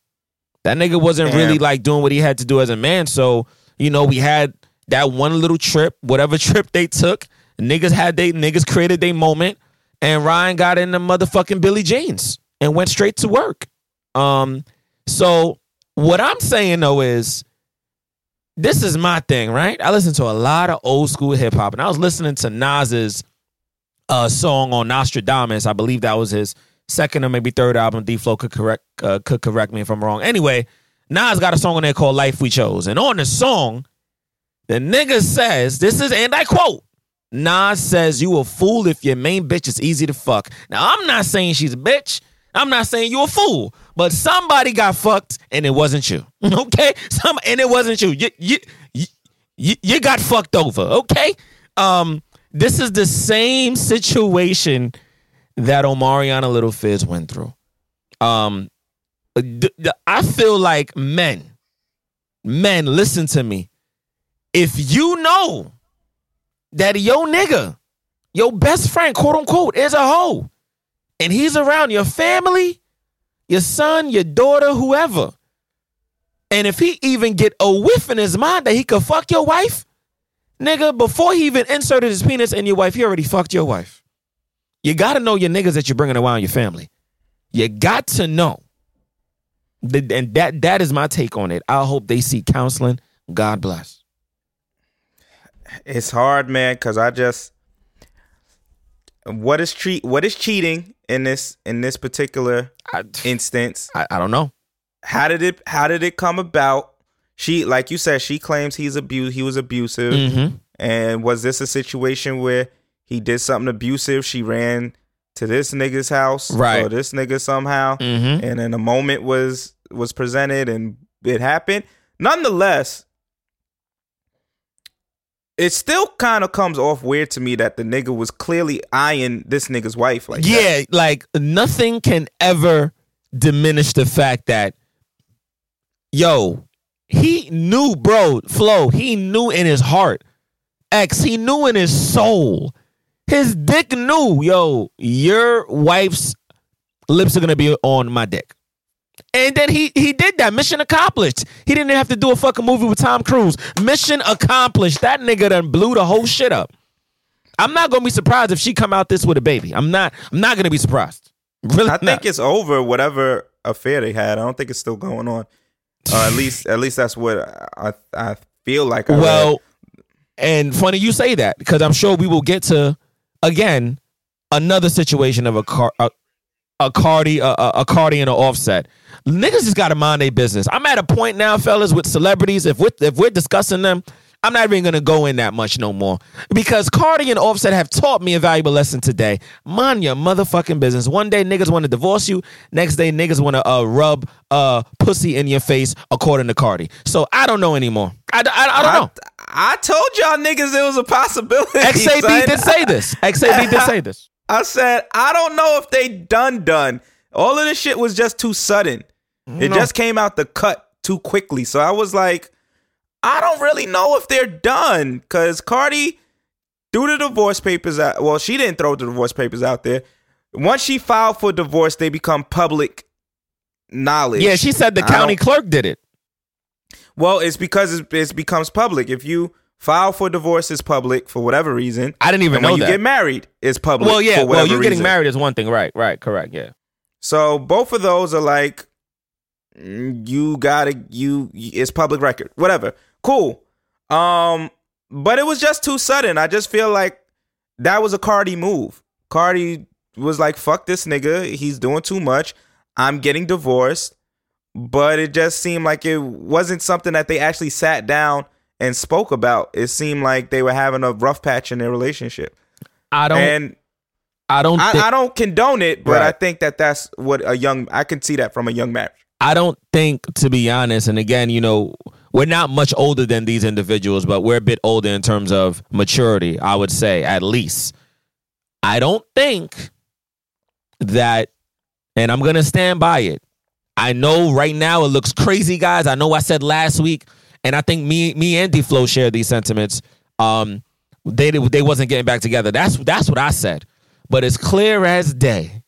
That nigga wasn't Damn. really like doing what he had to do as a man. So, you know, we had that one little trip, whatever (laughs) trip they took, Niggas had they niggas created their moment, and Ryan got in the motherfucking Billy Jeans and went straight to work. Um, so what I'm saying though is this is my thing, right? I listen to a lot of old school hip hop, and I was listening to Nas's uh, song on Nastradamus. I believe that was his second or maybe third album. D Flow could correct uh, could correct me if I'm wrong. Anyway, Nas got a song on there called "Life We Chose," and on the song, the nigga says, "This is," and I quote. Nas says, You a fool if your main bitch is easy to fuck. Now, I'm not saying she's a bitch. I'm not saying you a fool, but somebody got fucked and it wasn't you. (laughs) Okay? Some and it wasn't you. You you you, you got fucked over, okay? Um this is the same situation that Omarion Little Fizz went through. Um th- th- I feel like men men listen to me. If you know that yo nigga, your best friend, quote unquote, is a hoe, and he's around your family, your son, your daughter, whoever, and if he even get a whiff in his mind that he could fuck your wife, nigga, before he even inserted his penis in your wife, he already fucked your wife. You gotta know your niggas that you're bringing around your family. You got to know. And that that is my take on it. I hope they see counseling. God bless. It's hard, man, because I just what is treat what is cheating in this in this particular I, instance? I, I don't know. How did it how did it come about? She like you said, she claims he's abu he was abusive. Mm-hmm. And was this a situation where he did something abusive? She ran to this nigga's house, Right. Or this nigga somehow, Mm-hmm. and then a moment was was presented and it happened. Nonetheless, it still kind of comes off weird to me that the nigga was clearly eyeing this nigga's wife like that. yeah, like nothing can ever diminish the fact that, yo, he knew, bro, Flo, he knew in his heart, X, he knew in his soul, his dick knew, yo, your wife's lips are gonna be on my dick. And then he he did that. Mission accomplished. He didn't have to do a fucking movie with Tom Cruise. Mission accomplished. That nigga done blew the whole shit up. I'm not gonna be surprised if she come out this with a baby. I'm not. I'm not gonna be surprised. Really, I think not. it's over whatever affair they had. I don't think it's still going on. Or at least at least that's what I I feel like I read. well. And funny you say that because I'm sure we will get to again another situation of a car a, a Cardi a, a, a Cardi and an Offset. Niggas just got to mind their business. I'm at a point now, fellas, with celebrities. If we're if we're discussing them, I'm not even gonna go in that much no more because Cardi and Offset have taught me a valuable lesson today. Mind your motherfucking business. One day niggas want to divorce you. Next day niggas want to uh, rub uh pussy in your face, according to Cardi. So I don't know anymore. I, I, I don't know. I, I told y'all niggas it was a possibility. XAB son. did say this. XAB did say this. I said I don't know if they done done. All of this shit was just too sudden. Mm-hmm. It No. just came out the cut too quickly. So I was like, I don't really know if they're done because Cardi threw the divorce papers out. Well, she didn't throw the divorce papers out there. Once she filed for divorce, they become public knowledge. Yeah, she said the county clerk did it. Well, it's because it's, it becomes public. If you file for divorce, is public for whatever reason. I didn't even and know when you get married, it's public. well, yeah. Well, you getting reason. married is one thing, right? Right. Correct. Yeah. So both of those are like, mm, you gotta you. It's public record. Whatever. Cool. Um, but it was just too sudden. I just feel like that was a Cardi move. Cardi was like, "Fuck this nigga. He's doing too much. I'm getting divorced." But it just seemed like it wasn't something that they actually sat down and spoke about. It seemed like they were having a rough patch in their relationship. I don't. And I don't. I, I don't condone it, but I think that that's what a young. I can see that from a young marriage. I don't think, to be honest, and again, you know, we're not much older than these individuals, but we're a bit older in terms of maturity, I would say, at least. I don't think that, and I'm going to stand by it. I know right now it looks crazy, guys. I know I said last week, and I think me, me and D share these sentiments. Um, they they wasn't getting back together. That's that's what I said. But it's clear as day.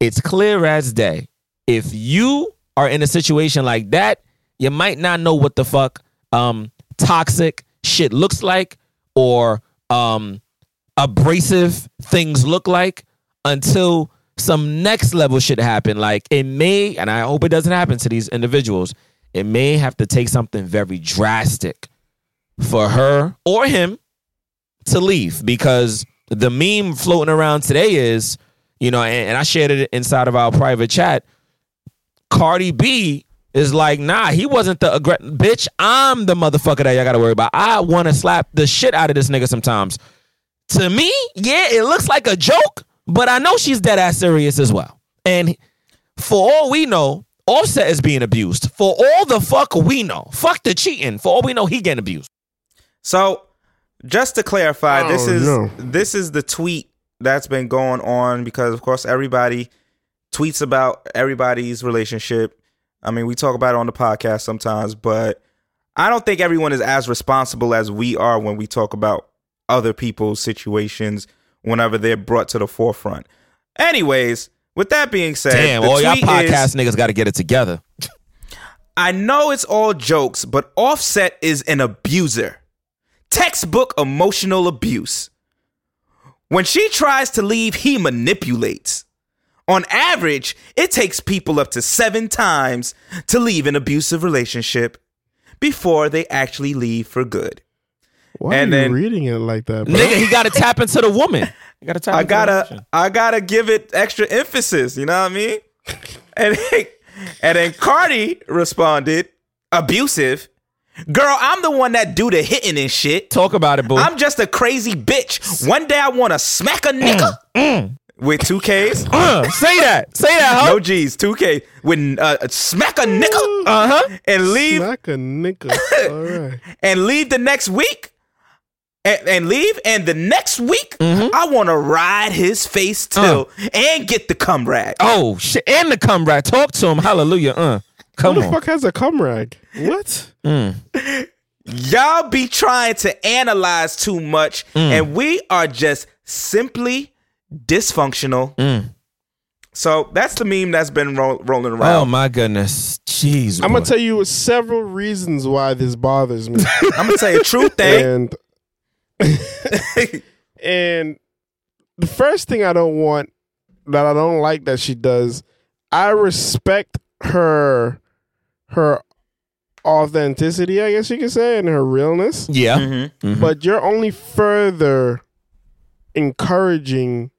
It's clear as day. If you are in a situation like that, you might not know what the fuck um toxic shit looks like or um abrasive things look like until some next level shit happen. Like it may, and I hope it doesn't happen to these individuals. It may have to take something very drastic for her or him to leave because the meme floating around today is, you know, and, and I shared it inside of our private chat. Cardi B is like, nah, he wasn't the aggr- bitch. I'm the motherfucker that y'all gotta worry about. I want to slap the shit out of this nigga sometimes. To me, yeah, it looks like a joke, but I know she's dead ass serious as well. And for all we know, Offset is being abused. For all the fuck we know, fuck the cheating. For all we know, he getting abused. So, just to clarify, oh, this Oh, is no. this is the tweet that's been going on because, of course, everybody tweets about everybody's relationship. I mean, we talk about it on the podcast sometimes, but I don't think everyone is as responsible as we are when we talk about other people's situations whenever they're brought to the forefront. Anyways, with that being said, Damn, the all y'all tweet is- podcast niggas got to get it together. (laughs) I know it's all jokes, but Offset is an abuser. Textbook emotional abuse. When she tries to leave, he manipulates. On average, it takes people up to seven times to leave an abusive relationship before they actually leave for good. Why And are you then- reading it like that, bro? Nigga, he got to tap into the woman. (laughs) He got to tap. I gotta. I gotta give it extra emphasis. You know what I mean? (laughs) And then, and then Cardi responded, abusive. Girl, I'm the one that do the hitting and shit. Talk about it, boo. I'm just a crazy bitch. One day I want to smack a nigga with two K's. Uh, say that. Say that, huh? No huh? G's, two K. With uh, smack a nigga Uh huh. and leave Smack a nigga. (laughs) All right. and leave the next week. And, and leave, and the next week mm-hmm. I want to ride his face uh. till and get the cum rag. Oh shit! And the come back. Talk to him. Hallelujah. Uh, come Who the on. fuck has a cum rag? What? (laughs) Mm. Y'all be trying to analyze too much, mm. and we are just simply dysfunctional. Mm. So that's the meme that's been ro- rolling around. Oh my goodness. Jeez. I'm gonna tell you several reasons why this bothers me. (laughs) I'm gonna tell you a true thing. and (laughs) and the first thing I don't want that I don't like that she does, I respect her her authenticity, I guess you could say, and her realness. Yeah. Mhm. Mhm. But you're only further encouraging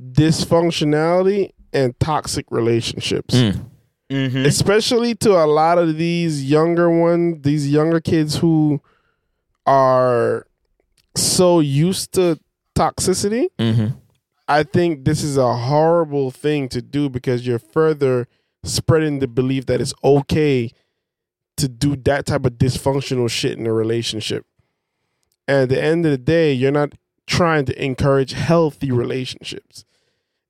dysfunctionality and toxic relationships. Mm. Mhm. Especially to a lot of these younger ones, these younger kids who are so used to toxicity. Mhm. I think this is a horrible thing to do because you're further spreading the belief that it's okay to do that type of dysfunctional shit in a relationship. And at the end of the day, you're not trying to encourage healthy relationships.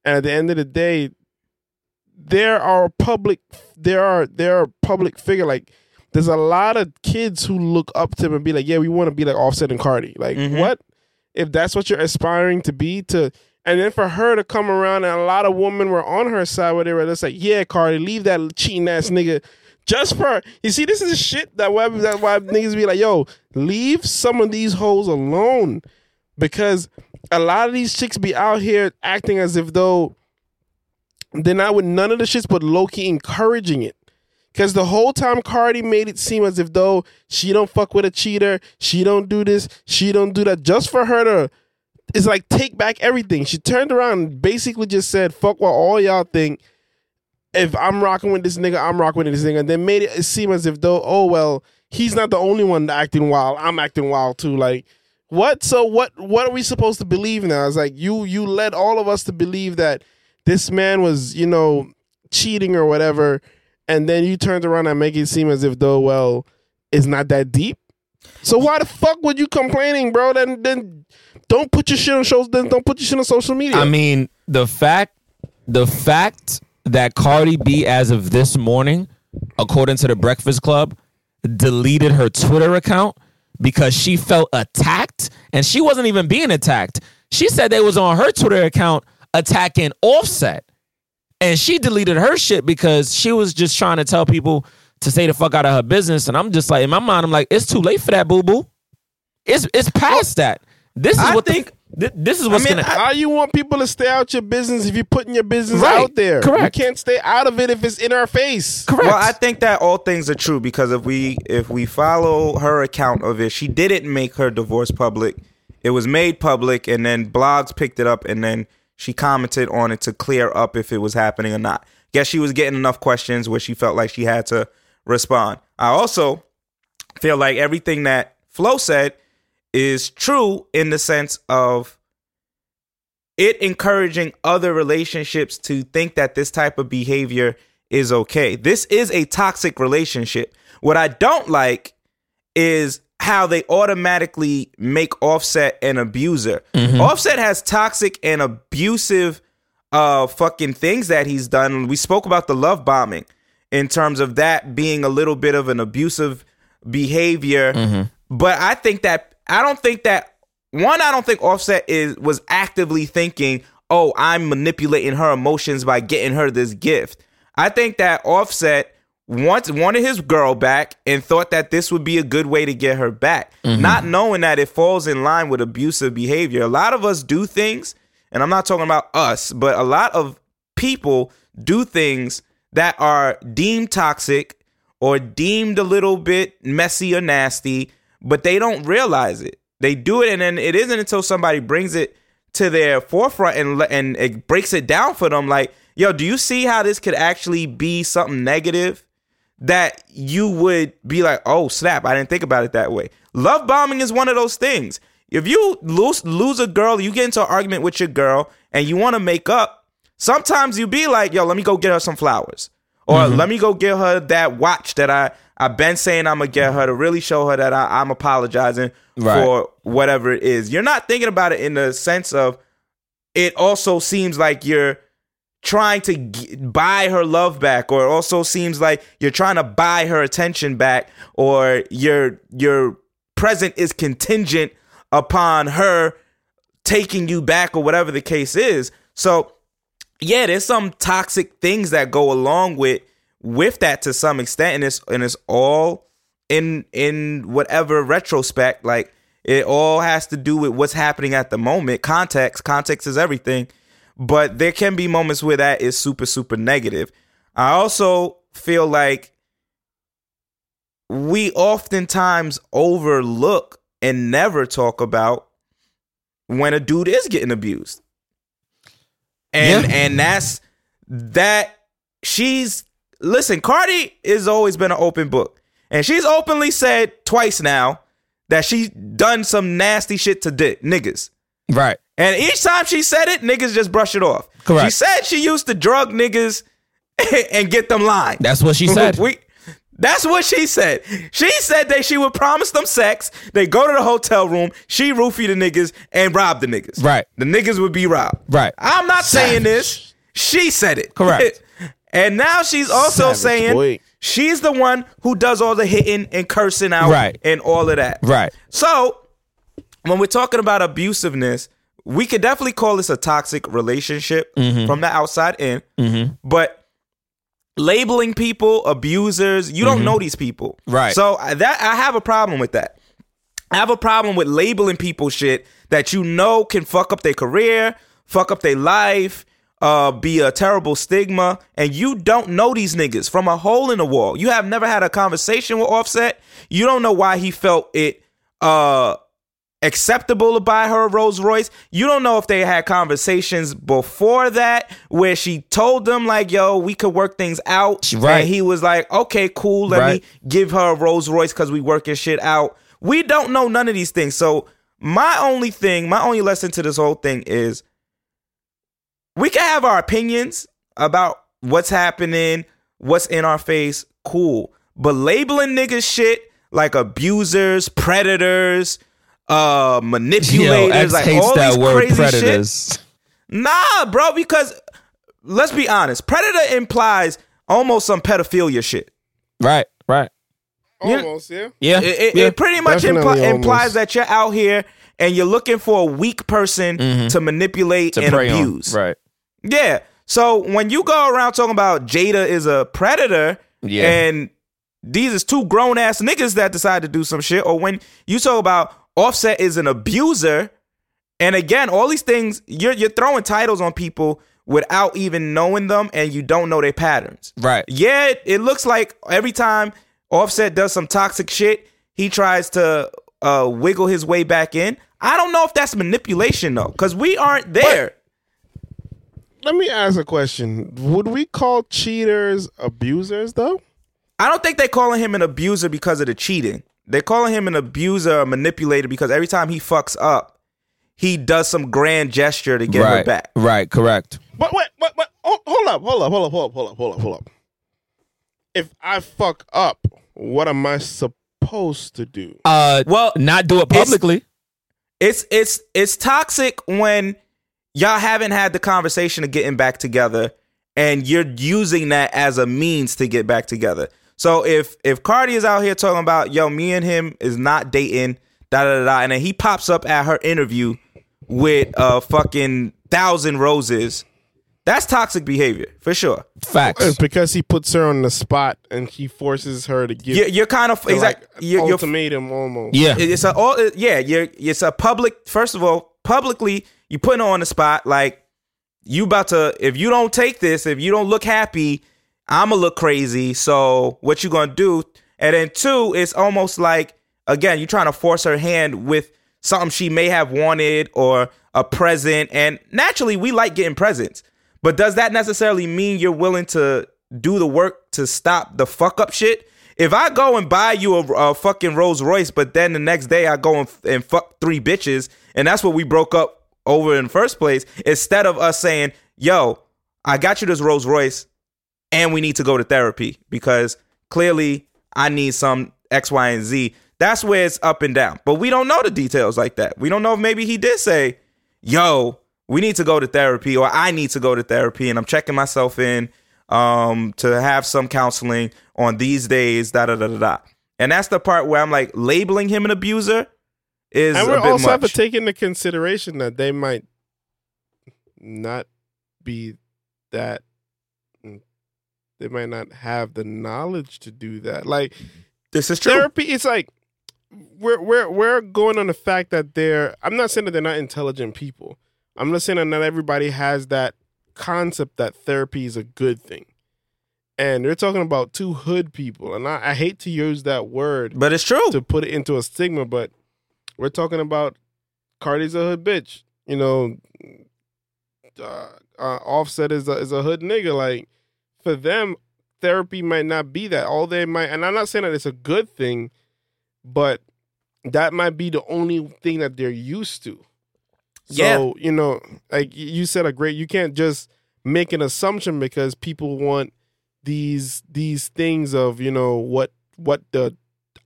And at the end of the day, there are public there are there are public figure like there's a lot of kids who look up to him and be like, yeah, we want to be like Offset and Cardi. Like, Mhm. what if that's what you're aspiring to be? To and then for her to come around and a lot of women were on her side where they were just like, yeah, Cardi, leave that cheating ass nigga. Just for you see, this is the shit that why that why niggas be like, yo, leave some of these hoes alone, because a lot of these chicks be out here acting as if though they're not with none of the shits, but low key encouraging it. Because the whole time Cardi made it seem as if though she don't fuck with a cheater, she don't do this, she don't do that, just for her to, it's like take back everything. She turned around and basically just said, "Fuck what all y'all think." If I'm rocking with this nigga, I'm rocking with this nigga, and then made it seem as if though, oh well, he's not the only one acting wild. I'm acting wild too. Like what? So what? What are we supposed to believe now? It's like you you led all of us to believe that this man was you know cheating or whatever, and then you turned around and make it seem as if though well it's not that deep. So why the fuck would you complaining, bro? Then then don't put your shit on shows. Then don't put your shit on social media. I mean, the fact, the fact that Cardi B, as of this morning, according to the Breakfast Club, deleted her Twitter account because she felt attacked, and she wasn't even being attacked. She said they was on her Twitter account attacking Offset, and she deleted her shit because she was just trying to tell people to stay the fuck out of her business. And I'm just like, in my mind, I'm like, it's too late for that, boo boo. It's it's past that. This is I what think the, Th- this is what's mean, gonna. How you want people to stay out your business if you're putting your business Right. out there? Correct. You can't stay out of it if it's in our face. correct. Well, I think that all things are true because if we if we follow her account of it, she didn't make her divorce public. It was made public, and then blogs picked it up, and then she commented on it to clear up if it was happening or not. Guess she was getting enough questions where she felt like she had to respond. I also feel like everything that Flo said is true in the sense of it encouraging other relationships to think that this type of behavior is okay. This is a toxic relationship. What I don't like is how they automatically make Offset an abuser. Offset has toxic and abusive uh fucking things that he's done. We spoke about the love bombing in terms of that being a little bit of an abusive behavior. But I think that I don't think that one, I don't think Offset is was actively thinking, "Oh, I'm manipulating her emotions by getting her this gift." I think that Offset wants wanted his girl back and thought that this would be a good way to get her back, mm-hmm. not knowing that it falls in line with abusive behavior. A lot of us do things, and I'm not talking about us, but a lot of people do things that are deemed toxic or deemed a little bit messy or nasty, but they don't realize it. They do it, and then it isn't until somebody brings it to their forefront and and it breaks it down for them. Like, yo, do you see how this could actually be something negative? That you would be like, oh snap, I didn't think about it that way. Love bombing is one of those things. If you lose lose a girl, you get into an argument with your girl, and you want to make up. Sometimes you be like, yo, let me go get her some flowers. Or mm-hmm. let me go get her that watch that I I've been saying I'm gonna get her to really show her that I, I'm apologizing Right. for whatever it is. You're not thinking about it in the sense of it also seems like you're trying to g- buy her love back or it also seems like you're trying to buy her attention back or your your present is contingent upon her taking you back or whatever the case is. So yeah there's some toxic things that go along with with that to some extent and it's and it's all in in whatever retrospect like it all has to do with what's happening at the moment. Context context is everything but there can be moments where that is super super negative i also feel like we oftentimes overlook and never talk about when a dude is getting abused and Yeah. and that's that she's listen cardi has always been an open book and she's openly said twice now that she done some nasty shit to dick niggas right. And each time she said it niggas just brush it off Correct. she said she used to drug niggas (laughs) and get them lined That's what she said. (laughs) we, that's what she said. She said that she would promise them sex. They go to the hotel room. She roofie the niggas and rob the niggas. Right. The niggas would be robbed. Right. I'm not saying this. She said it. Correct. (laughs) and now she's also Savage saying boy. she's the one who does all the hitting and cursing out Right. and all of that. Right. So when we're talking about abusiveness, we could definitely call this a toxic relationship Mm-hmm. from the outside in. But labeling people abusers, you don't know these people, Mm-hmm. Right. So that I have a problem with that. I have a problem with labeling people shit that you know can fuck up their career, fuck up their life, uh, be a terrible stigma, and you don't know these niggas from a hole in the wall. You have never had a conversation with Offset. You don't know why he felt it uh acceptable to buy her a Rolls Royce. You don't know if they had conversations before that where she told them like, "Yo, we could work things out." Right. And he was like, "Okay, cool. Let Right. me give her a Rolls Royce because we working shit out." We don't know none of these things. So my only thing, my only lesson to this whole thing is we can have our opinions about what's happening, what's in our face, cool. But labeling niggas shit like abusers, predators, uh Yo, manipulators, X like all that these word crazy shit. predators. Nah, bro, because let's be honest, predator implies almost some pedophilia shit. Right. Right. Almost, yeah. Yeah. It, it, yeah. it pretty much Definitely impli- almost. implies that you're out here and you're looking for a weak person to manipulate Mm-hmm. to and prey on. abuse. Right. Yeah. So when you go around talking about Jada is a predator Yeah. and these is two grown ass niggas that decide to do some shit, or when you talk about Offset is an abuser And again, all these things you're you're throwing titles on people without even knowing them, and you don't know their patterns. Right. Yeah, it, it looks like every time Offset does some toxic shit, he tries to uh, wiggle his way back in. I don't know if that's manipulation though, because we aren't there. Let me ask a question. Would we call cheaters abusers though? I don't think they're calling him an abuser because of the cheating. They're calling him an abuser, a manipulator, because every time he fucks up, he does some grand gesture to get her back. Right. Correct. But wait, wait, wait. Oh, hold up, hold up, hold up, hold up, hold up, hold up, hold up. If I fuck up, what am I supposed to do? Uh, Well, not do it publicly. it's it's it's toxic when y'all haven't had the conversation of getting back together and you're using that as a means to get back together. So if if Cardi is out here talking about yo, me and him is not dating, da da da, da and then he pops up at her interview with a fucking thousand roses, that's toxic behavior for sure. Facts. It's because he puts her on the spot and he forces her to give You're, you're kind of the, like, exact. You're, you're ultimatum almost. Yeah. it's a all yeah you're it's a public first of all publicly you putting her on the spot like you about to if you don't take this if you don't look happy i'ma look crazy so what you gonna do? And then two it's almost like again you're trying to force her hand with something she may have wanted or a present. And naturally we like getting presents. But does that necessarily mean you're willing to do the work to stop the fuck up shit? If I go and buy you a, a fucking Rolls Royce, but then the next day I go and, and fuck three bitches, and that's what we broke up over in the first place, instead of us saying, yo, I got you this Rolls Royce, and we need to go to therapy because clearly I need some X, Y, and Z. That's where it's up and down. But we don't know the details like that. We don't know if maybe he did say, yo, we need to go to therapy, or I need to go to therapy, and I'm checking myself in um to have some counseling on these days da da da da da and that's the part where i'm like labeling him an abuser is And a we bit also have to take into consideration that they might not be that they might not have the knowledge to do that. Like this is true therapy it's like we're we're we're going on the fact that they're I'm not saying that they're not intelligent people. I'm not saying that not everybody has that concept that therapy is a good thing. And they're talking about two hood people. And I, I hate to use that word but it's true to put it into a stigma, but we're talking about Cardi's a hood bitch. You know, uh, uh, Offset is a, is a hood nigga. Like for them, therapy might not be that. All they might, and I'm not saying that it's a good thing, but that might be the only thing that they're used to. So Yeah. you know, like you said, a great. You can't just make an assumption because people want these these things of you know what what the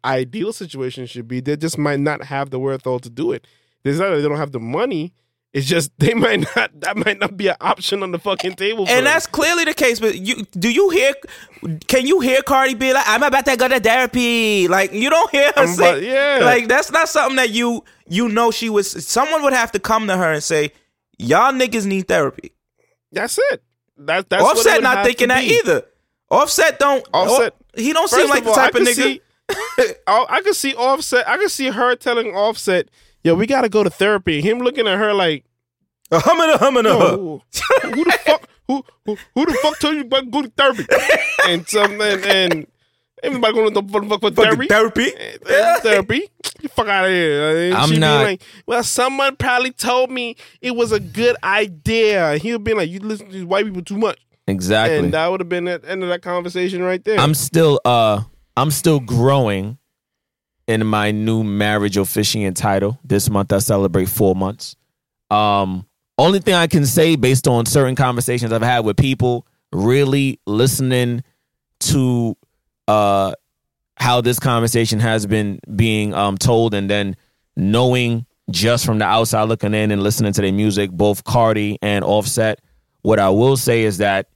ideal situation should be. They just might not have the wherewithal to do it. It's not that they don't have the money. It's just (laughs) they might not. That might not be an option on the fucking table. and them. that's clearly the case but you do you hear can you hear cardi be like i'm about to go to therapy like you don't hear her I'm say about- yeah. like that's not something that you you know she was someone would have to come to her and say y'all niggas need therapy that's it. That that's offset not thinking that either offset don't oh, Offset- he don't seem like the all, type I of nigga See, (laughs) I, I could see Offset. I could see her telling Offset, "Yo, we got to go to therapy." And him looking at her like, a humming a humming a "Yo, who the fuck? Who, who who the fuck told you about to go to therapy?" and some and, and everybody going to the fuck for Fucking therapy. therapy Eh, therapy. You fuck out of here. And I'm she be not- like, well, someone probably told me it was a good idea. He'll be like, you listen to these white people too much. Exactly. And that would have been the end of that conversation right there. I'm still uh I'm still growing in my new marriage officiant title. This month I celebrate four months. Um only thing I can say based on certain conversations I've had with people, really listening to uh how this conversation has been being um told and then knowing just from the outside looking in and listening to their music, both Cardi and Offset, what I will say is that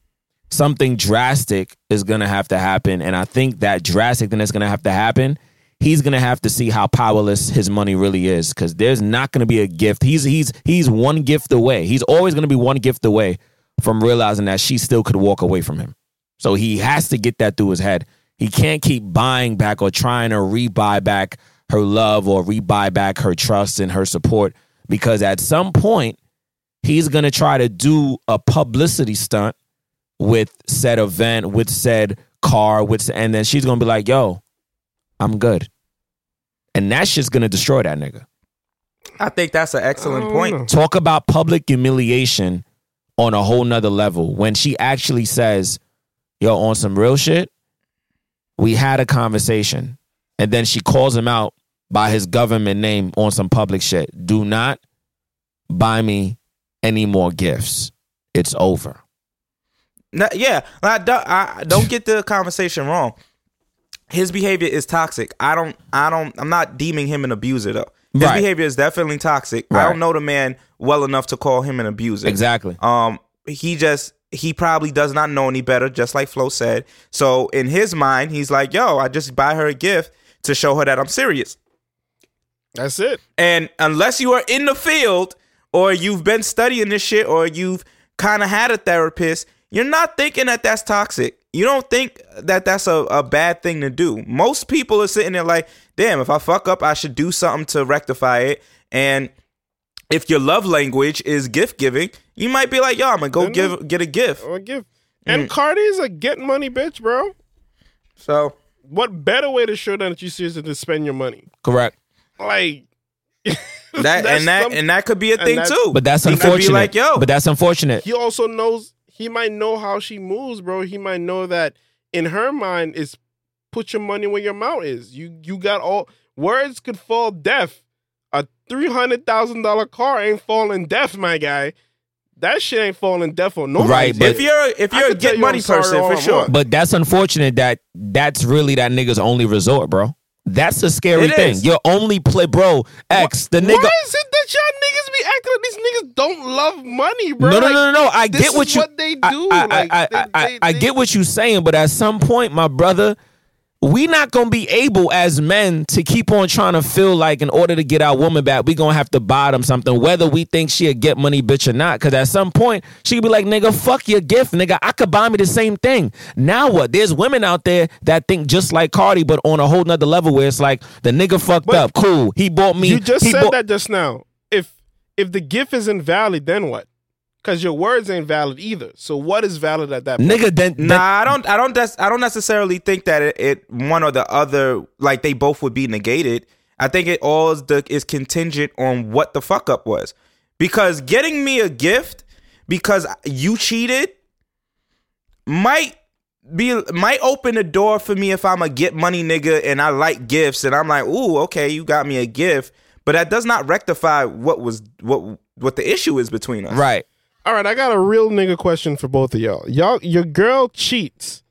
something drastic is to have to happen. And I think that drastic thing that's to have to happen, he's going to have to see how powerless his money really is because there's not going to be a gift. He's he's he's one gift away. He's always going to be one gift away from realizing that she still could walk away from him. So he has to get that through his head. He can't keep buying back or trying to rebuy back her love or rebuy back her trust and her support because at some point he's gonna try to do a publicity stunt with said event, with said car, with and then she's gonna be like, "Yo, I'm good," and that shit's gonna destroy that nigga. I think that's an excellent oh, point. know. Talk about public humiliation on a whole nother level when she actually says, Yo, on some real shit, we had a conversation. And then she calls him out by his government name on some public shit. Do not buy me any more gifts. It's over. No, yeah, I don't, I don't get the conversation wrong. His behavior is toxic. I don't. I don't. I'm not deeming him an abuser though. His Right. behavior is definitely toxic. I don't know the man well enough to call him an abuser. Exactly. Um, he just he probably does not know any better, just like Flo said. So in his mind, he's like, "Yo, I just buy her a gift to show her that I'm serious." That's it. And unless you are in the field or you've been studying this shit or you've kind of had a therapist, you're not thinking that that's toxic. You don't think that that's a, a bad thing to do. Most people are sitting there like, damn, if I fuck up, I should do something to rectify it. And if your love language is gift giving, you might be like, yo, I'm gonna go Then give get a gift. Or give. Mm. And Cardi's a get money bitch, bro. So What better way to show that you serious than to spend your money? Correct. Like (laughs) that and that some- and that could be a thing too. But that's unfortunate. Be like, yo, But that's unfortunate. he also knows he might know how she moves, bro. He might know that in her mind is put your money where your mouth is. You you got all words could fall deaf. A three hundred thousand dollar car ain't falling deaf, my guy. That shit ain't falling deaf on nobody. Right, but- if you're if you're a get you money I'm person for sure. want. But that's unfortunate that that's really that nigga's only resort, bro. That's a scary It thing. is. Your only play, bro. X the nigga. Y'all niggas be acting like these niggas don't love money, bro? No, no, no, no, no. I this get what you. what they do. I, I, Like, I, they- I, I, they- I they- get what you're saying, but at some point, my brother, we not gonna be able as men to keep on trying to feel like in order to get our woman back, we gonna have to buy them something, whether we think she'll get money, bitch, or not. Cause at some point, she could be like, nigga, fuck your gift, nigga. I could buy me the same thing. Now what? There's women out there that think just like Cardi, but on a whole nother level where it's like the nigga fucked But up. Cool. He bought me. You just said bought- that just now. If if the gift is invalid, then what? Because your words ain't valid either. So what is valid at that point? Nigga, then, then Nah, I don't. I don't. Des- I don't necessarily think that it, it one or the other like they both would be negated. I think it all is, the, is contingent on what the fuck up was, because getting me a gift because you cheated might be might open the door for me if I'm a get money nigga and I like gifts and I'm like, ooh, okay, you got me a gift, but that does not rectify what was what what the issue is between us. right. All right, I got a real nigga question for both of y'all. Y'all, your girl cheats.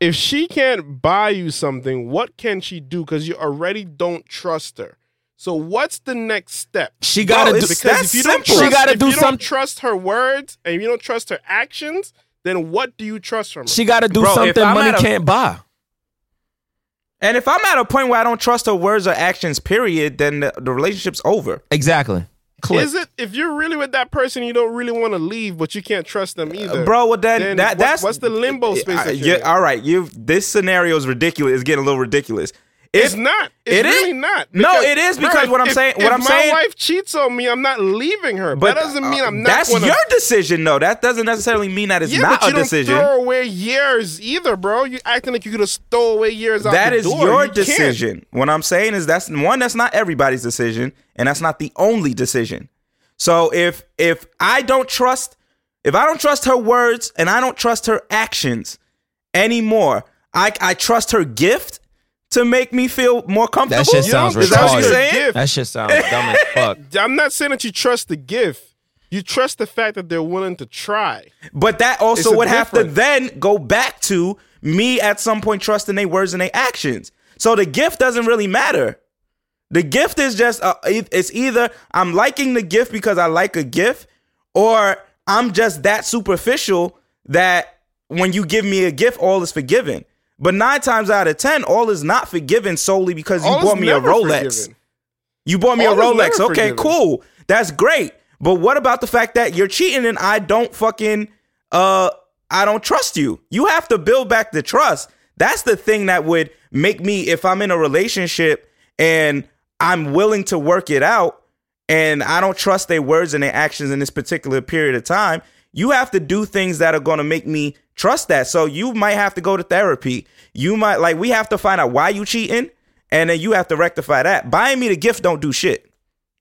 If she can't buy you something, what can she do? Because you already don't trust her. So what's the next step? She gotta Bro, do. Because if you don't simple. trust, She gotta if do you don't trust her words and you don't trust her actions, then what do you trust from her? She got to do Bro, something money a- can't buy. And if I'm at a point where I don't trust her words or actions, period, then the, the relationship's over. Exactly. Click. Is it if you're really with that person, you don't really want to leave, but you can't trust them either, bro. Well, then, then that what- that's what's the limbo space Uh, that you're yeah, in? all right. You this scenario is ridiculous. It's getting a little ridiculous. It's If- not. It's It is? really not. No, it is because what I'm if- saying- what I'm saying. my wife cheats on me, I'm not leaving her. But that doesn't mean uh, I'm not. That's gonna, your decision, though. That doesn't necessarily mean that it's yeah, not but a you don't decision. throw away years either, bro. You acting like you could have stole away years out the is door. your You can't. decision. What I'm saying is that's one. That's not everybody's decision, and that's not the only decision. So if if I don't trust, if I don't trust her words and I don't trust her actions anymore, I I trust her gift to make me feel more comfortable. That shit sounds Is that what you're retarded. saying? Gift. That shit sounds (laughs) dumb as fuck. I'm not saying that you trust the gift. You trust the fact that they're willing to try. But that also It's a would have to difference. then go back to me at some point trusting their words and their actions. So the gift doesn't really matter. The gift is just uh, e- it's either I'm liking the gift because I like a gift, or I'm just that superficial that when you give me a gift, all is forgiven. But nine times out of ten, all is not forgiven solely because you All bought me a Rolex. forgiven. You bought me All a Rolex. Okay, forgiven. cool. That's great. But what about the fact that you're cheating and I don't fucking uh I don't trust you? You have to build back the trust. That's the thing that would make me if I'm in a relationship and I'm willing to work it out and I don't trust their words and their actions in this particular period of time, you have to do things that are going to make me trust that. So you might have to go to therapy. You might like we have to find out why you cheating, and then you have to rectify that. Buying me the gift don't do shit.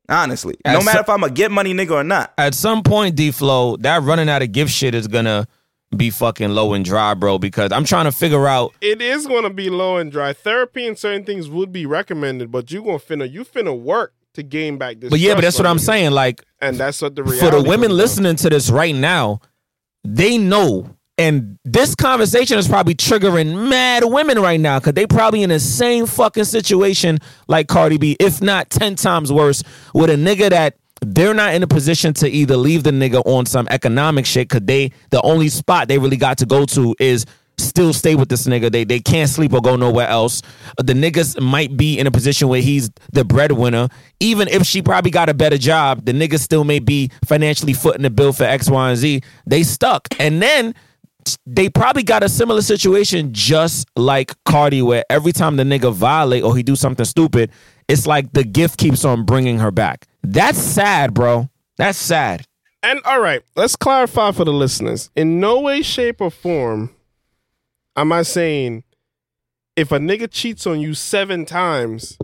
Honestly, no matter some- if I'm a get money nigga or not. At some point, D Flow, that running out of gift shit is gonna be fucking low and dry, bro. Because I'm trying to figure out. It is going to be low and dry. Therapy and certain things would be recommended, but you gonna finna you finna work to gain back this. But yeah, but that's what I'm you. saying. Like and that's what the for the women listening to this right now, they know. And this conversation is probably triggering mad women right now because they probably in the same fucking situation like Cardi B, if not 10 times worse, with a nigga that they're not in a position to either leave the nigga on some economic shit because they the only spot they really got to go to is still stay with this nigga. They they can't sleep or go nowhere else. Uh, the niggas might be in a position where he's the breadwinner. Even if she probably got a better job, the niggas still may be financially footing the bill for X, Y, and Z. They stuck. And then they probably got a similar situation just like Cardi, where every time the nigga violate or he do something stupid, it's like the gift keeps on bringing her back. That's sad, bro. That's sad. And all right, let's clarify for the listeners. In no way, shape, or form am I saying if a nigga cheats on you seven times,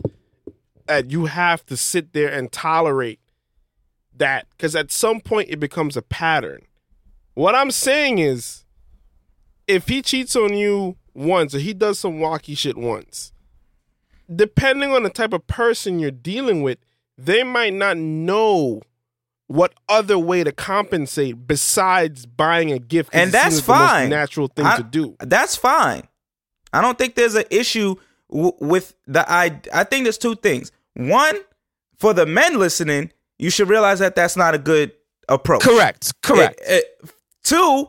that you have to sit there and tolerate that. Because at some point it becomes a pattern. What I'm saying is if he cheats on you once or he does some wacky shit once, depending on the type of person you're dealing with, they might not know what other way to compensate besides buying a gift. And that's seems the most fine. natural thing I- to do. That's fine. I don't think there's an issue w- with the I. I think there's two things. One, for the men listening, you should realize that that's not a good approach. Correct. Correct. It- it- two,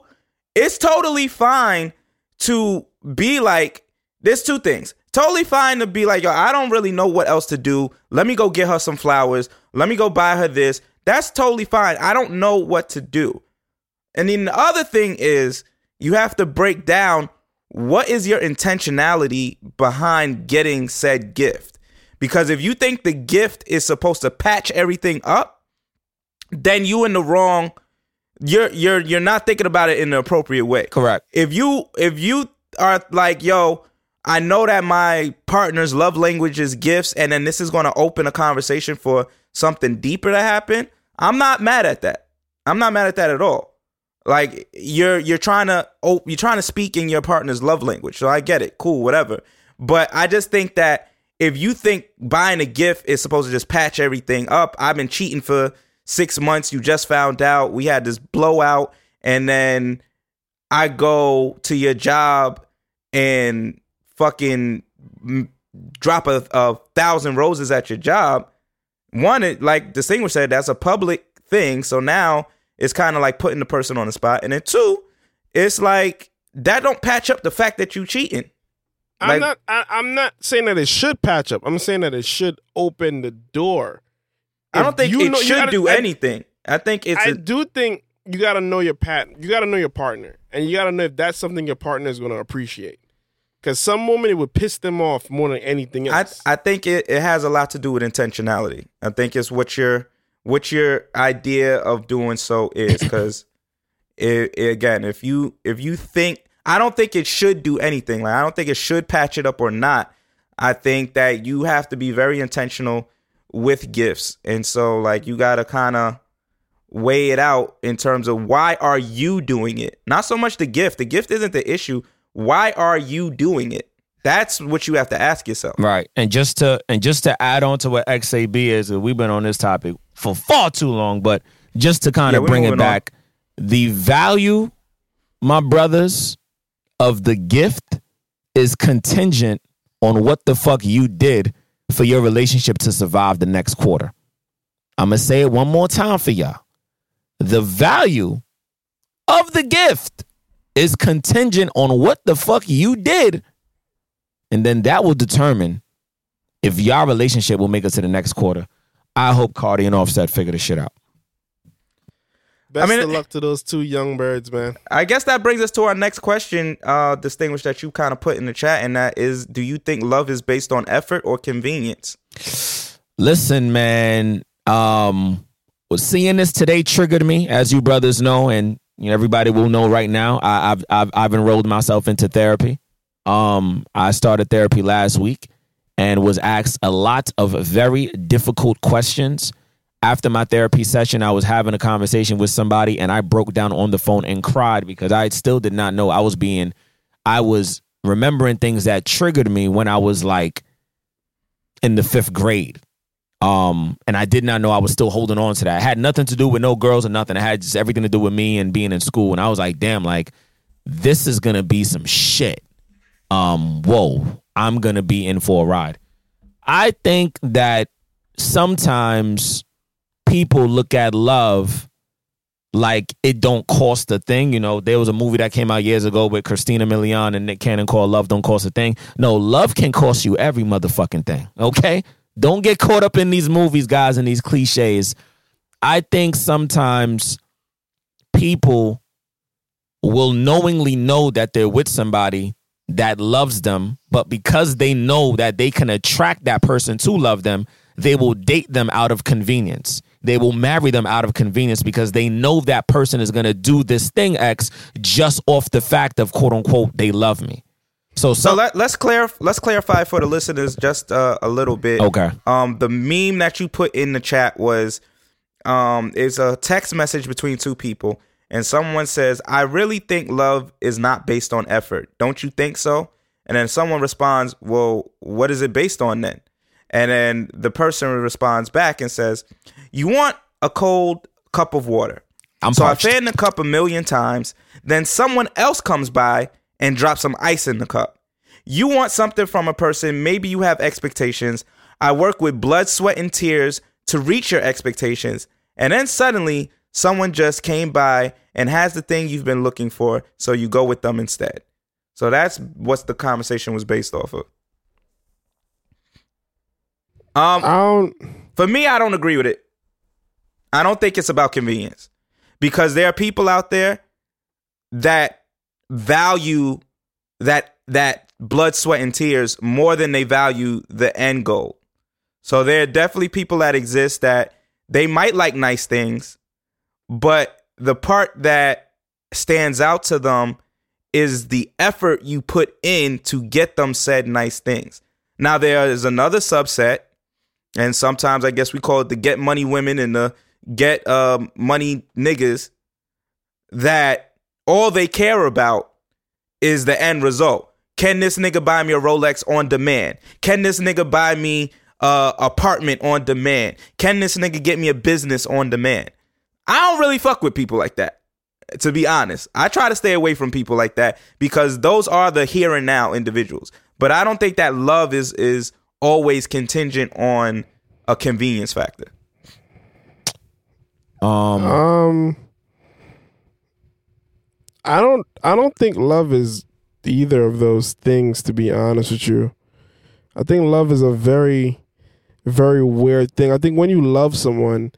it's totally fine to be like, there's two things. Totally fine to be like, yo, I don't really know what else to do. Let me go get her some flowers. Let me go buy her this. That's totally fine. I don't know what to do. And then the other thing is, you have to break down what is your intentionality behind getting said gift. Because if you think the gift is supposed to patch everything up, then you in the wrong you're you're you're not thinking about it in the appropriate way. Correct. If you if you are like, yo, I know that my partner's love language is gifts, and then this is gonna open a conversation for something deeper to happen, I'm not mad at that. I'm not mad at that at all. Like you're you're trying to oh you're trying to speak in your partner's love language. So I get it. Cool, whatever. But I just think that if you think buying a gift is supposed to just patch everything up, I've been cheating for six months. You just found out. We had this blowout, and then I go to your job and fucking drop a, a thousand roses at your job. One, it, like Distinguished said, that's a public thing. So now it's kind of like putting the person on the spot. And then two, it's like that don't patch up the fact that you cheating. I'm not. I, I'm not saying that it should patch up. I'm saying that it should open the door. I don't think you it know- should gotta- do I- anything. I think it's I a, do think you got to know your pat. You got to know your partner, and you got to know if that's something your partner is going to appreciate. Because some women it would piss them off more than anything I else. I think it, it has a lot to do with intentionality. I think it's what your what your idea of doing so is because (coughs) again, if you if you think I don't think it should do anything. Like I don't think it should patch it up or not. I think that you have to be very intentional with gifts, and so like you got to kind of weigh it out in terms of why are you doing it? Not so much the gift. The gift isn't the issue. Why are you doing it? That's what you have to ask yourself. Right. And just to and just to add on to what XAB is, we've been on this topic for far too long, but just to kind Yeah, of bring it moving on. back, the value, my brothers, of the gift is contingent on what the fuck you did for your relationship to survive the next quarter. I'm gonna say it one more time for y'all. The value of the gift is contingent on what the fuck you did and then that will determine if y'all relationship will make it to the next quarter. I hope Cardi and Offset figure this shit out. Best I mean, of luck to those two young birds, man. I guess that brings us to our next question, uh, distinguished that you kind of put in the chat, and that is: Do you think love is based on effort or convenience? Listen, man, Um, well, seeing this today triggered me, as you brothers know, and you know, everybody will know right now. I, I've I've I've enrolled myself into therapy. Um, I started therapy last week and was asked a lot of very difficult questions. After my therapy session, I was having a conversation with somebody and I broke down on the phone and cried because I still did not know I was being, I was remembering things that triggered me when I was like in the fifth grade. Um, and I did not know I was still holding on to that. It had nothing to do with no girls or nothing. It had just everything to do with me and being in school. And I was like, damn, like this is gonna be some shit. Um, whoa, I'm gonna be in for a ride. I think that sometimes people look at love like it don't cost a thing. You know, there was a movie that came out years ago with Christina Milian and Nick Cannon called Love Don't Cost a Thing. No, love can cost you every motherfucking thing. Okay? Don't get caught up in these movies, guys, and these cliches. I think sometimes people will knowingly know that they're with somebody that loves them, but because they know that they can attract that person to love them, they will date them out of convenience. They will marry them out of convenience because they know that person is going to do this thing X just off the fact of quote unquote they love me. So, So some, let, let's clear let's clarify for the listeners just uh, a little bit. Okay. Um, the meme that you put in the chat was um is a text message between two people, and someone says, "I really think love is not based on effort. Don't you think so?" And then someone responds, "Well, what is it based on then?" And then the person responds back and says, "You want a cold cup of water." I'm so parched. I fan the cup a million times. Then someone else comes by and drop some ice in the cup. You want something from a person, maybe you have expectations. I work with blood, sweat, and tears to reach your expectations. And then suddenly, someone just came by and has the thing you've been looking for, so you go with them instead. So that's what the conversation was based off of. Um, I don't. for me, I don't agree with it. I don't think it's about convenience because there are people out there that value that that blood, sweat, and tears more than they value the end goal. So there are definitely people that exist that they might like nice things, but the part that stands out to them is the effort you put in to get them said nice things. Now there is another subset, and sometimes I guess we call it the get money women and the get um, money niggas that all they care about is the end result. Can this nigga buy me a Rolex on demand? Can this nigga buy me a apartment on demand? Can this nigga get me a business on demand? I don't really fuck with people like that. To be honest, I try to stay away from people like that because those are the here and now individuals. But I don't think that love is is always contingent on a convenience factor. um, Um, I don't. I don't think love is either of those things. To be honest with you, I think love is a very, very weird thing. I think when you love someone,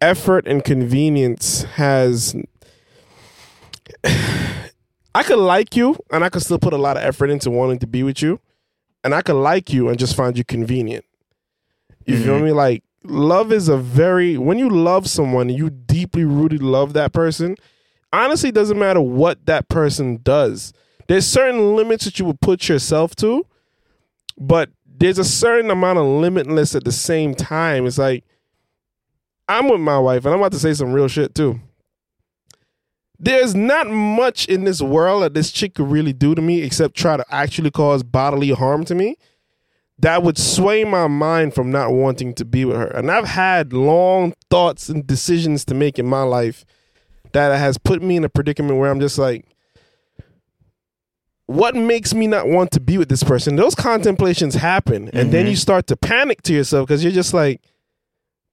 effort and convenience has. (sighs) I could like you, and I could still put a lot of effort into wanting to be with you, and I could like you and just find you convenient. You feel mm-hmm. me? Like love is a very when you love someone, you deeply rooted love that person. Honestly, doesn't matter what that person does. There's certain limits that you would put yourself to, but there's a certain amount of limitless at the same time. It's like I'm with my wife, and I'm about to say some real shit too. There's not much in this world that this chick could really do to me except try to actually cause bodily harm to me that would sway my mind from not wanting to be with her. And I've had long thoughts and decisions to make in my life that has put me in a predicament where I'm just like, what makes me not want to be with this person? Those contemplations happen. And then mm-hmm. you start to panic to yourself because you're just like,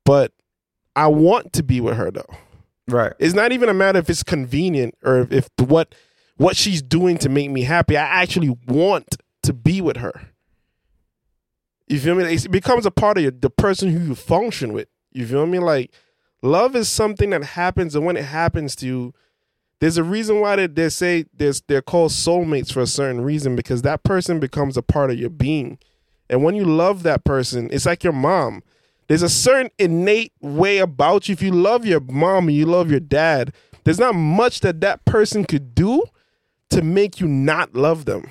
but I want to be with her though. Right. It's not even a matter if it's convenient or if, if what what she's doing to make me happy. I actually want to be with her. You feel me? It becomes a part of your, the person who you function with. You feel me? Like love is something that happens, and when it happens to you, there's a reason why they, they say there's they're called soulmates for a certain reason because that person becomes a part of your being. And when you love that person, it's like your mom. There's a certain innate way about you. If you love your mom and you love your dad, there's not much that that person could do to make you not love them.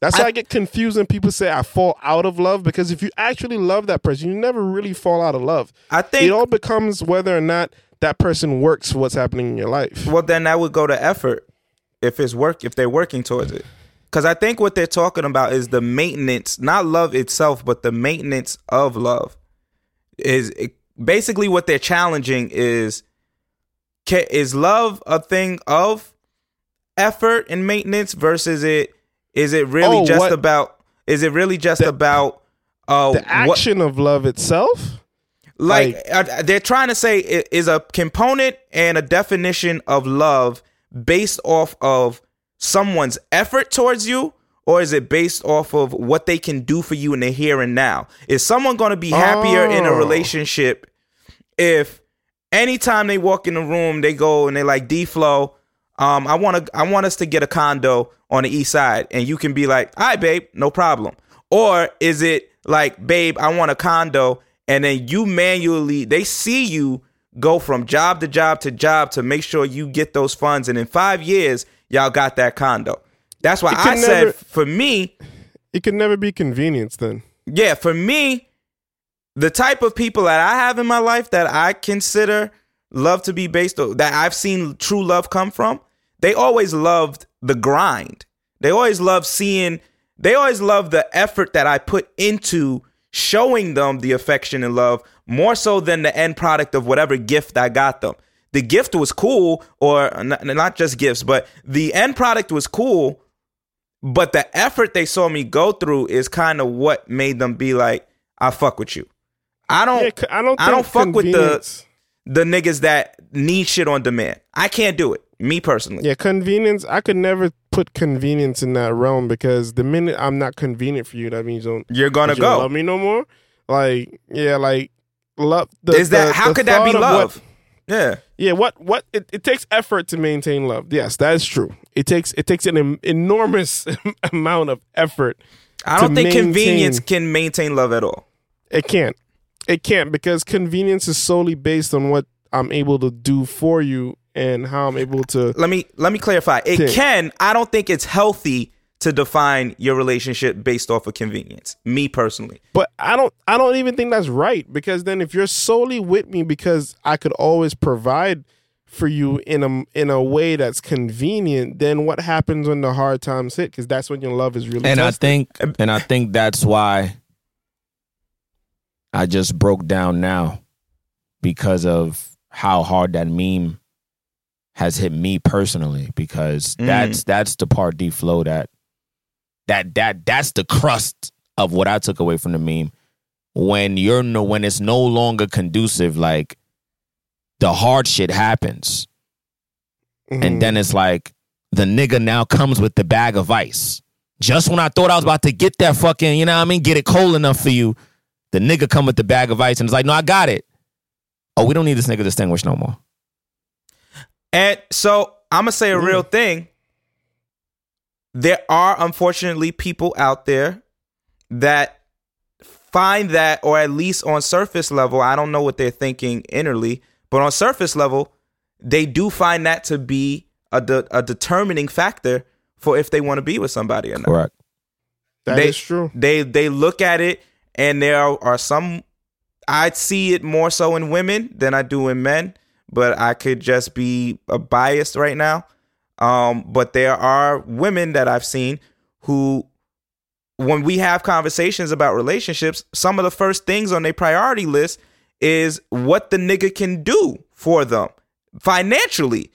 That's why I, get confused when people say I fall out of love because if you actually love that person, you never really fall out of love. I think It all becomes whether or not that person works for what's happening in your life. Well, then that would go to effort if it's work if they're working towards it. Because I think what they're talking about is the maintenance, not love itself, but the maintenance of love. Is it, basically what they're challenging is is love a thing of effort and maintenance versus it is it really Oh, just what- about is it really just about uh The what- action of love itself. like Like- they're trying to say it is a component and a definition of love based off of someone's effort towards you or is it based off of what they can do for you in the here and now is someone going to be happier in a Oh. relationship if anytime they walk in the room they go and they like d-flow um, I want to. I want us to get a condo on the east side, and you can be like, "All right, babe, no problem." Or is it like, "Babe, I want a condo," and then you manually they see you go from job to job to job to make sure you get those funds, and in five years, y'all got that condo. That's why I can said, for me, It can never be convenience then. yeah, for me, the type of people that I have in my life that I consider love to be based on that I've seen true love come from, they always loved the grind. They always loved seeing they always loved the effort that I put into showing them the affection and love more so than the end product of whatever gift I got them. The gift was cool or not just gifts, but the end product was cool, but the effort they saw me go through is kind of what made them be like, I fuck with you. I don't Yeah, I don't. I don't fuck with the the niggas that need shit on demand. I can't do it. Me personally. Yeah, convenience. I could never put convenience in that realm because the minute I'm not convenient for you, that means you don't, You're gonna you go. love me no more. Like, yeah, like love. The, is that the- how the could that be of what- love? yeah. yeah, what what it, it takes effort to maintain love. Yes, that is true. It takes it takes an em- enormous (laughs) amount of effort. I don't think maintain- convenience can maintain love at all. It can't. It can't because convenience is solely based on what I'm able to do for you and how I'm able to. Let me let me clarify. It Tick. can. I don't think it's healthy to define your relationship based off of convenience. Me personally. But I don't. I don't even think that's right because then if you're solely with me because I could always provide for you in a in a way that's convenient, then what happens when the hard times hit? Because that's when your love is really. and I think and I think that's why I just broke down now because of how hard that meme has hit me personally because Mm. that's that's the part D flow that that that that's the crust of what I took away from the meme when you're no when it's no longer conducive like the hard shit happens Mhm. and then it's like the nigga now comes with the bag of ice. Just when I thought I was about to get that fucking, you know what I mean, get it cold enough for you, the nigga come with the bag of ice and it's like, no, I got it. Oh, we don't need this nigga distinguished no more. And so I'm gonna say a real thing. There are unfortunately people out there that find that, or at least on surface level, I don't know what they're thinking innerly, but on surface level, they do find that to be a de- a determining factor for if they want to be with somebody or not. Correct. That they- is true. They they look at it, and there are, are some. I see it more so in women than I do in men, but I could just be a biased right now. Um, but there are women that I've seen who, when we have conversations about relationships, some of the first things on their priority list is what the nigga can do for them financially.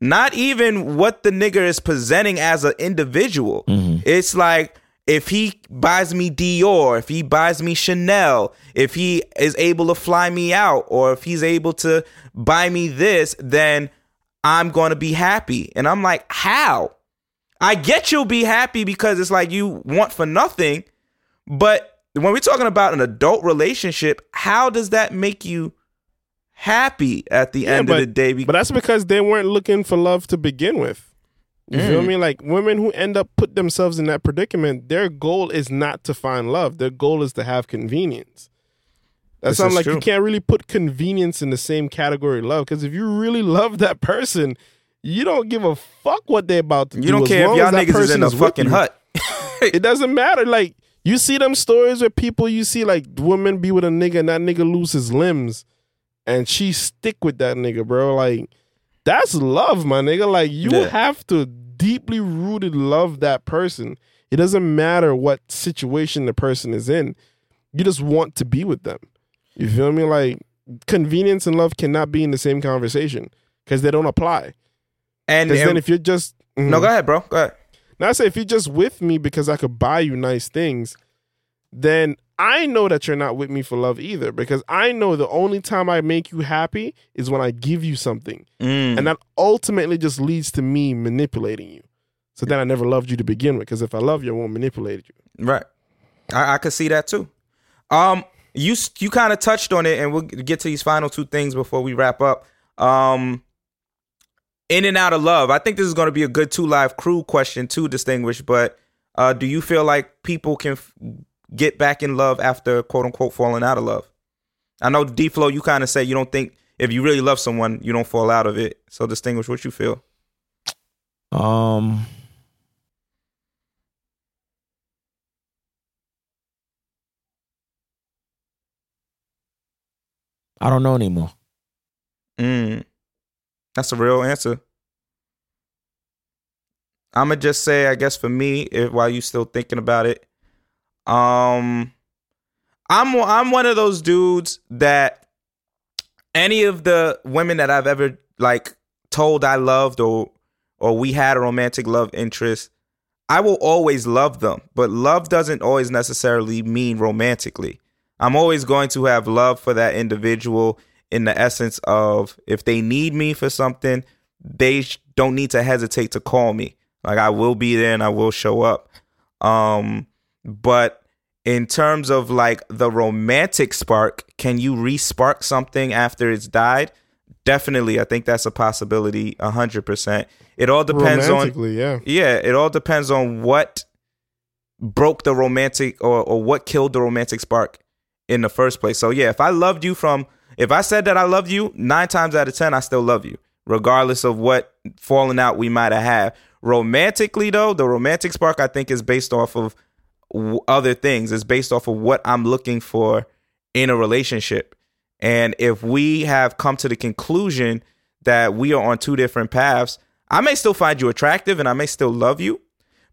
Not even what the nigga is presenting as an individual. It's like if he buys me Dior, if he buys me Chanel, if he is able to fly me out, or if he's able to buy me this, then I'm going to be happy. And I'm like, how? I get you'll be happy because it's like you want for nothing. But when we're talking about an adult relationship, how does that make you happy at the Yeah, end but, of the day? Be- but that's because they weren't looking for love to begin with. You feel Mm. me? Like women who end up put themselves in that predicament, their goal is not to find love. Their goal is to have convenience. That's This is like you can't really put convenience in the same category love. Because if you really love that person, you don't give a fuck what they're about to do. You don't care if y'all as that niggas is in a fucking you. hut. (laughs) It doesn't matter. Like you see them stories where people you see like women be with a nigga and that nigga lose his limbs, and she stick with that nigga, bro. Like that's love, my nigga. Like you Yeah. have to deeply rooted love that person. It doesn't matter what situation the person is in. You just want to be with them. You feel me? Like convenience and love cannot be in the same conversation because they don't apply. And, then if you're just no, Mhm. go ahead, bro. Go ahead. now I say if you're just with me because I could buy you nice things, then I know that you're not with me for love either. Because I know the only time I make you happy is when I give you something. Mm. And that ultimately just leads to me manipulating you. So then I never loved you to begin with. Because if I love you, I won't manipulate you. Right. I, I could see that too. Um, you you kind of touched on it, and we'll get to these final two things before we wrap up. Um, in and out of love. I think this is going to be a good two live crew question to distinguish, But uh, do you feel like people can f- get back in love after quote unquote falling out of love? I know D Flow, you kind of say you don't think if you really love someone, you don't fall out of it. So distinguish what you feel. Um, I don't know anymore. Mm. That's a real answer. I'ma just say, I guess for me, if, while you still thinking about it, um, I'm I'm one of those dudes that any of the women that I've ever like told I loved or or we had a romantic love interest, I will always love them. But love doesn't always necessarily mean romantically. I'm always going to have love for that individual in the essence of if they need me for something, they don't need to hesitate to call me. Like I will be there and I will show up. Um, but in terms of like the romantic spark, can you re-spark something after it's died? Definitely, I think that's a possibility. A hundred percent. It all depends on yeah. yeah, it all depends on what broke the romantic or, or what killed the romantic spark in the first place. So yeah, if I loved you from if I said that I loved you, nine times out of ten I still love you, regardless of what falling out we might have had. Romantically though, the romantic spark I think is based off of w- other things. It's based off of what I'm looking for in a relationship. And if we have come to the conclusion that we are on two different paths, I may still find you attractive and I may still love you,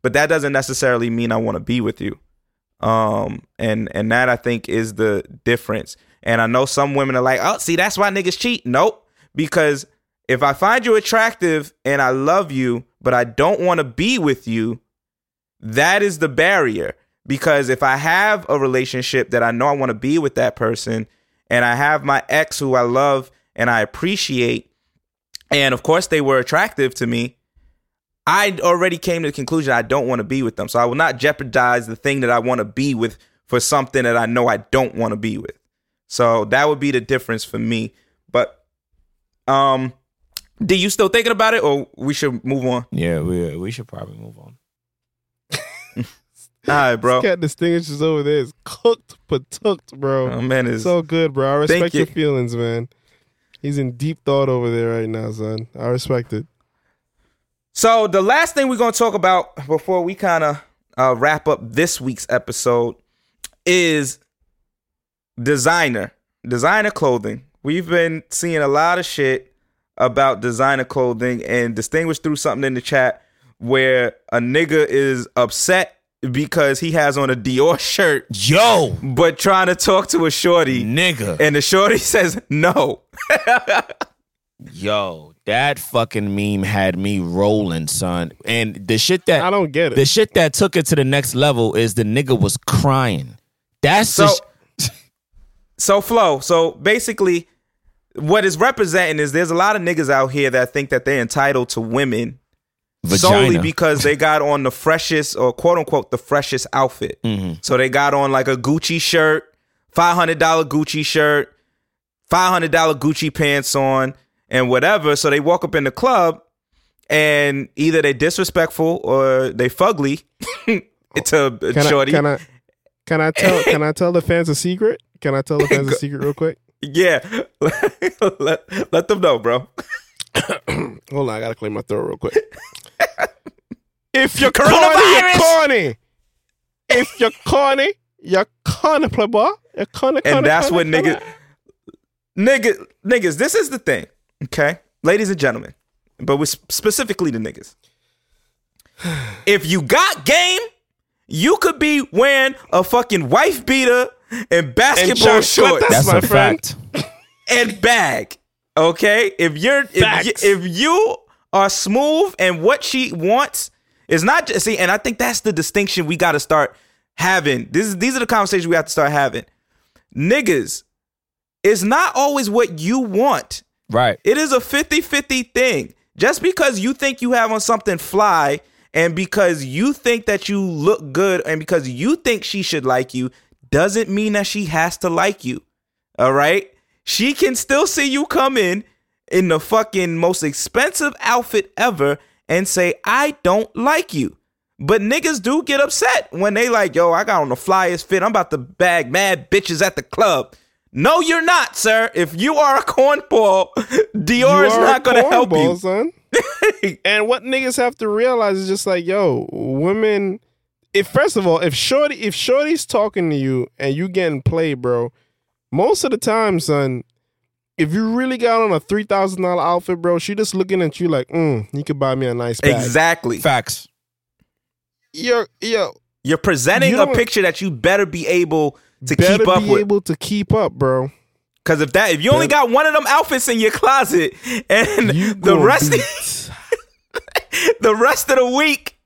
but that doesn't necessarily mean I want to be with you. Um, and and that I think is the difference. And I know some women are like, oh, see, that's why niggas cheat. Nope, because if I find you attractive and I love you, but I don't want to be with you, that is the barrier. Because if I have a relationship that I know I want to be with that person, and I have my ex who I love and I appreciate, and of course they were attractive to me, I already came to the conclusion I don't want to be with them. So I will not jeopardize the thing that I want to be with for something that I know I don't want to be with. So that would be the difference for me. But um do you still thinking about it or we should move on? Yeah, we we should probably move on. All right, bro. This cat distinguishes over there is cooked but tooked, bro. Oh, man is so good, bro. I respect Thank you. your feelings, man. He's in deep thought over there right now, son. I respect it. So the last thing we're gonna talk about before we kind of uh, wrap up this week's episode is designer, designer clothing. We've been seeing a lot of shit about designer clothing, and distinguished through something in the chat where a nigga is upset because he has on a Dior shirt, Yo, but trying to talk to a shorty, nigga. and the shorty (laughs) says no. Yo, that fucking meme had me rolling, son. And the shit that I don't get it. the shit that took it to the next level is the nigga was crying. That's So, the sh- (laughs) so Flo, so basically, what is representing is there's a lot of niggas out here that think that they're entitled to women solely because they got on the freshest or quote unquote the freshest outfit. Mhm. So they got on like a Gucci shirt, five hundred dollar Gucci shirt, five hundred dollar Gucci pants on, and whatever. So they walk up in the club, and either they disrespectful or they fugly (laughs) to a can shorty. I, can I can I tell can I tell the fans a secret? Can I tell the fans a secret real quick? Yeah, (laughs) let, let them know, bro. (coughs) Hold on, I gotta clean my throat real quick. If you're Coronavirus! corny, you're corny. If you're corny, you're corny, playboy. You're corny, corny, and that's corny, what corny. nigga, nigga, niggas. This is the thing, okay, ladies and gentlemen, but with specifically the niggas. (sighs) If you got game, you could be wearing a fucking wife beater and basketball chocolate, shorts that's That's my a friend. fact. and bag. Okay, if you're if you, if you are smooth and what she wants is not just see, and I think that's the distinction we got to start having. This is these are the conversations we have to start having. Niggas, it's not always what you want. Right. It is a 50-50 thing. Just because you think you have on something fly and because you think that you look good and because you think she should like you doesn't mean that she has to like you. All right? She can still see you come in in the fucking most expensive outfit ever and say, "I don't like you." But niggas do get upset when they like, "Yo, I got on the flyest fit. I'm about to bag mad bitches at the club." No, you're not, sir. If you are a cornball, (laughs) Dior is not going to help cornball, you. son. (laughs) and what niggas have to realize is just like, yo, women. If first of all, if shorty, if shorty's talking to you and you getting played, bro, most of the time, son, if you really got on a three thousand dollar outfit, bro, she just looking at you like, mm, you could buy me a nice bag. Exactly. Facts. Yo, yo, You're presenting You a picture that you better be able to keep up with. Better be with. able to keep up, bro. Because if that, if you only got one of them outfits in your closet, and You the rest, be- (laughs) the rest of the week,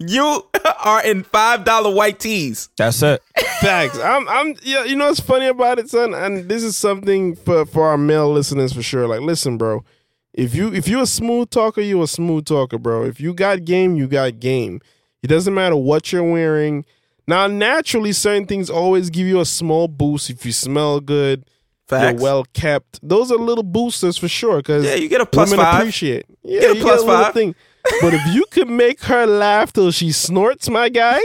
you (laughs) are in five dollar white tees. That's it. Facts. I'm. I'm. Yeah. You know what's funny about it, son? And this is something for for our male listeners for sure. Like, listen, bro. If you if you're a smooth talker, you're a smooth talker, bro. If you got game, you got game. It doesn't matter what you're wearing. Now, naturally, certain things always give you a small boost if you smell good. Facts. You're well kept. Those are little boosters for sure. Because Yeah, you get a plus women five. appreciate. Yeah, get a you plus get a little five. thing. But if you could make her laugh till she snorts, my guy,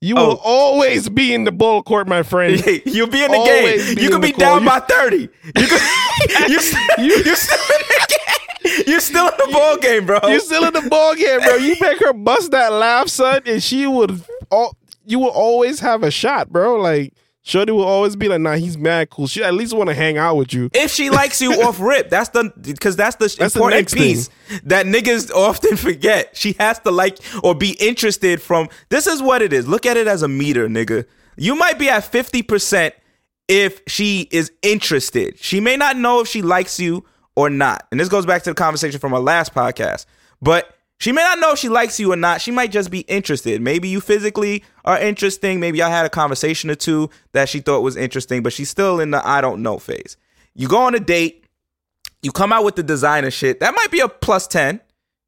you Oh. will always be in the ball court, my friend. (laughs) You'll be in the Always game. You could the be down by thirty. You could, (laughs) you, still, you, are still in the game. You're still in the ball game, bro. You're still in the ball game, bro. You make her bust that laugh, son, and she would all you will always have a shot, bro. Like Shorty will always be like, nah, he's mad cool. She at least want to hang out with you. if she likes you (laughs) off rip, that's the because that's the That's important next piece that niggas often forget. She has to like or be interested from. This is what it is. Look at it as a meter, nigga. You might be at fifty percent if she is interested. She may not know if she likes you or not. And this goes back to the conversation from our last podcast. But she may not know if she likes you or not. She might just be interested. Maybe you physically are interesting. Maybe y'all had a conversation or two that she thought was interesting, but she's still in the I don't know phase. You go on a date, you come out with the designer shit. That might be a plus 10.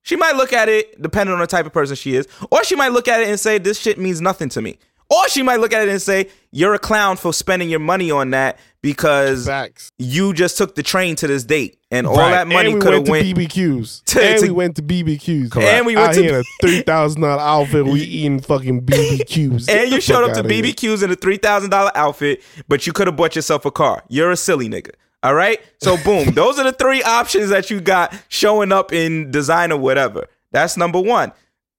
She might look at it, depending on the type of person she is, or she might look at it and say, This shit means nothing to me. Or she might look at it and say, You're a clown for spending your money on that because Facts. you just took the train to this date and all Right. that money could have went to. BBQs. (laughs) To- and to- we went to BBQs. Correct. And we went Out to- here in a (laughs) three thousand dollar outfit. We (laughs) eating fucking BBQs. And you showed up to here. BBQs in a three thousand dollar outfit, but you could have bought yourself a car. You're a silly nigga. All right. So boom, those are the three options that you got showing up in design or whatever. That's number one.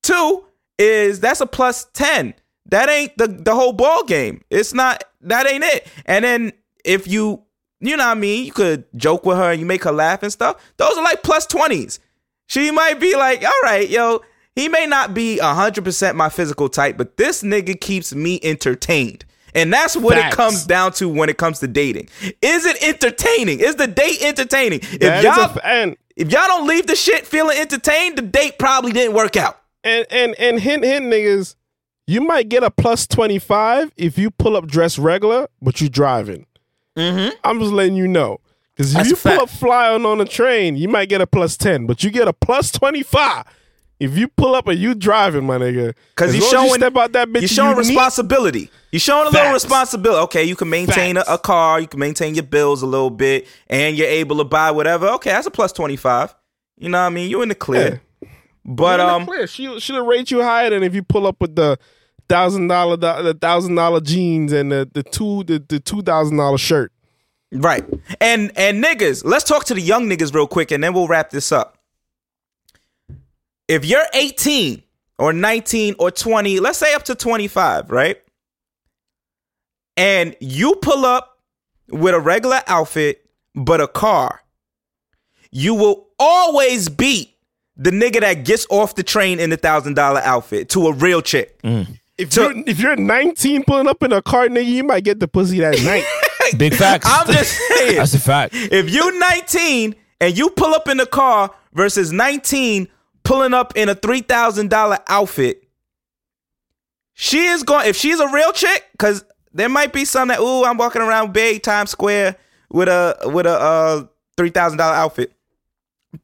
Two is that's a plus ten. That ain't the the whole ball game. It's not. That ain't it. And then if you you know what I mean, you could joke with her and you make her laugh and stuff. Those are like plus plus twenties. She might be like, all right, yo, he may not be 100% my physical type, but this nigga keeps me entertained. And that's what Facts. it comes down to when it comes to dating. Is it entertaining? Is the date entertaining? If That a y'all and if y'all don't leave the shit feeling entertained, the date probably didn't work out. and and and hint hint niggas, you might get a plus twenty five if you pull up dressed regular, but you driving. Mm-hmm. I'm just letting you know. Because if you fact. pull up flying on a train, you might get a plus 10, but you get a plus 25 if you pull up and you driving, my nigga. 'Cause As you showing- step out that bitch. You're showing responsibility. You're showing a little responsibility. Okay, you can maintain a, a car, you can maintain your bills a little bit, and you're able to buy whatever. Okay, that's a plus 25. You know what I mean? You're in the clear. But you're in the um clear. she she'll rate you higher than if you pull up with the thousand dollar the thousand dollar jeans and the the two the, the two thousand dollar shirt. Right. And and niggas, let's talk to the young niggas real quick and then we'll wrap this up. If you're 18 or 19 or 20, let's say up to 25, right? And you pull up with a regular outfit but a car, you will always beat the nigga that gets off the train in the thousand dollar outfit to a real chick. Mm. If So- you're if you're 19 pulling up in a car, nigga, you might get the pussy that (laughs) night. Big facts. I'm just saying. That's a fact. if you 19 and you pull up in the car versus 19 pulling up in a $3,000 outfit, she is going, if she's a real chick, because there might be some that, ooh, I'm walking around big Times Square with a, with a, uh, $3,000 outfit.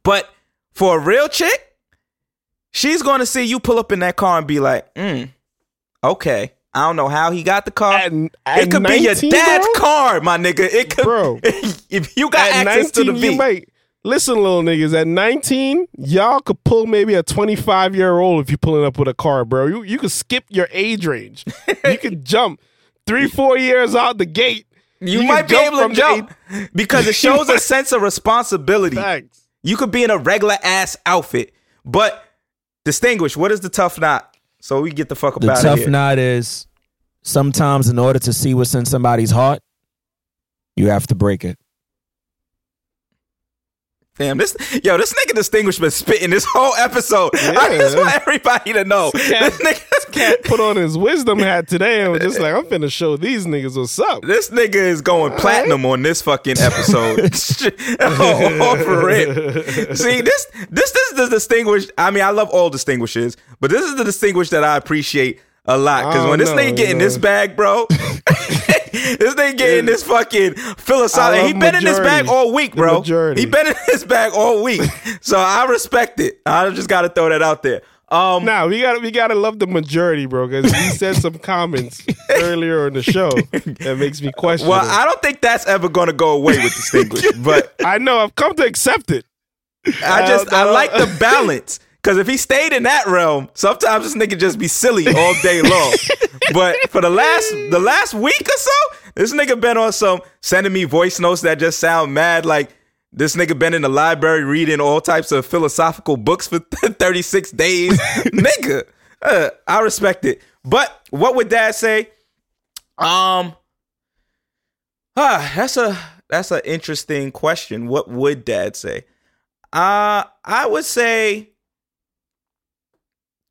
But for a real chick, she's going to see you pull up in that car and be like, mm, okay. I don't know how he got the car. At- at it could be your dad's bro? car, my nigga. It could, Bro. (laughs) if you got access 19, to the V. might listen, little niggas. At 19, y'all could pull maybe a 25 year old if you're pulling up with a car, bro. You you could skip your age range. you could (laughs) jump three, four years out the gate. You, You might be able to jump because it (laughs) shows a sense of responsibility. Facts. You could be in a regular ass outfit, but distinguish. What is the tough knot? So we get the fuck up The out of tough here. knot is sometimes in order to see what's in somebody's heart, you have to break it. Damn this, yo, this nigga distinguished been spitting this whole episode. (laughs) I just want everybody to know cat- this nigga. Cat (laughs) put on his wisdom hat today and was just like, I'm finna show these niggas what's up. This nigga is going platinum on this fucking episode. (laughs) oh, oh, for real. See, this this this is the distinguished. I mean, I love all distinguishes, but this is the distinguished that I appreciate a lot. Because I oh, when this know, nigga get in this bag, bro, this nigga get in this fucking philosophical. He been in this bag all week, bro. He been in this bag all week, so I respect it. I just got to throw that out there. Um, Nah, we gotta we gotta love the majority, bro, because he said some (laughs) comments earlier in the show that makes me question. well, it. I don't think that's ever going to go away with (laughs) distinguished, but I know I've come to accept it. I just I like the (laughs) balance. Cause if he stayed in that realm, sometimes this nigga just be silly all day long. (laughs) but for the last the last week or so, this nigga been on some sending me voice notes that just sound mad like this nigga been in the library reading all types of philosophical books for (laughs) 36 days. (laughs) nigga, uh, I respect it. But what would dad say? Um ah, that's a that's an interesting question. What would dad say? Uh, I would say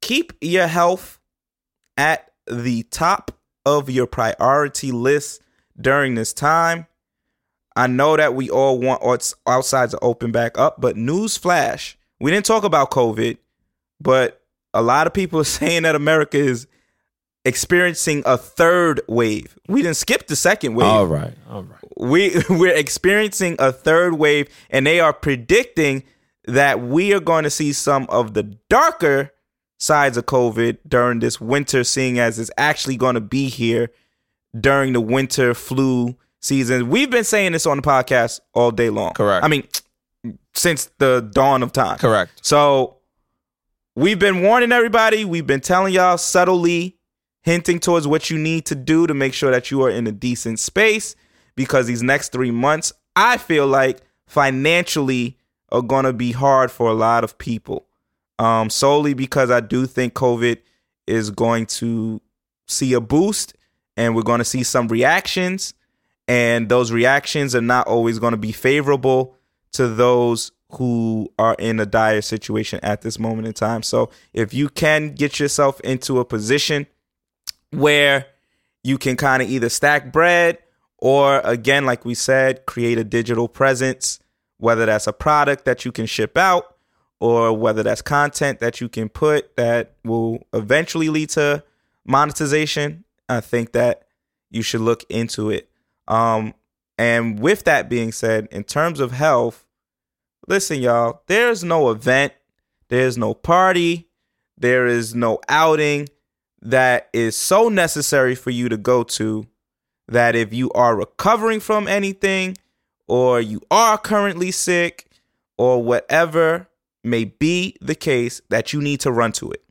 keep your health at the top of your priority list during this time. I know that we all want outs- outside to open back up, but news flash, we didn't talk about COVID, but a lot of people (laughs) are saying that America is experiencing a third wave. We didn't skip the second wave All right. All right. we (laughs) we're experiencing a third wave and they are predicting that we are going to see some of the darker sides of covid during this winter seeing as it's actually going to be here during the winter flu season we've been saying this on the podcast all day long Correct. i mean since the dawn of time Correct. so we've been warning everybody. We've been telling y'all subtly, hinting towards what you need to do to make sure that you are in a decent space because these next three months, I feel like financially are going to be hard for a lot of people. Um, solely because I do think COVID is going to see a boost and we're going to see some reactions. And those reactions are not always going to be favorable to those who are in a dire situation at this moment in time. So if you can get yourself into a position where you can kind of either stack bread or again like we said create a digital presence whether that's a product that you can ship out or whether that's content that you can put that will eventually lead to monetization i think that you should look into it. Um and with that being said in terms of health listen y'all there's no event there's no party there is no outing that is so necessary for you to go to that if you are recovering from anything or you are currently sick or whatever may be the case that you need to run to it.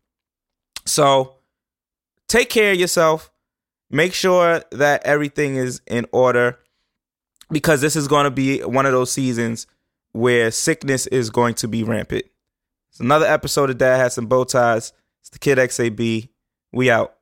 So take care of yourself. Make sure that everything is in order because this is going to be one of those seasons where sickness is going to be rampant. It's another episode of Dad Has Some Bow Ties. It's the Kid XAB. We out.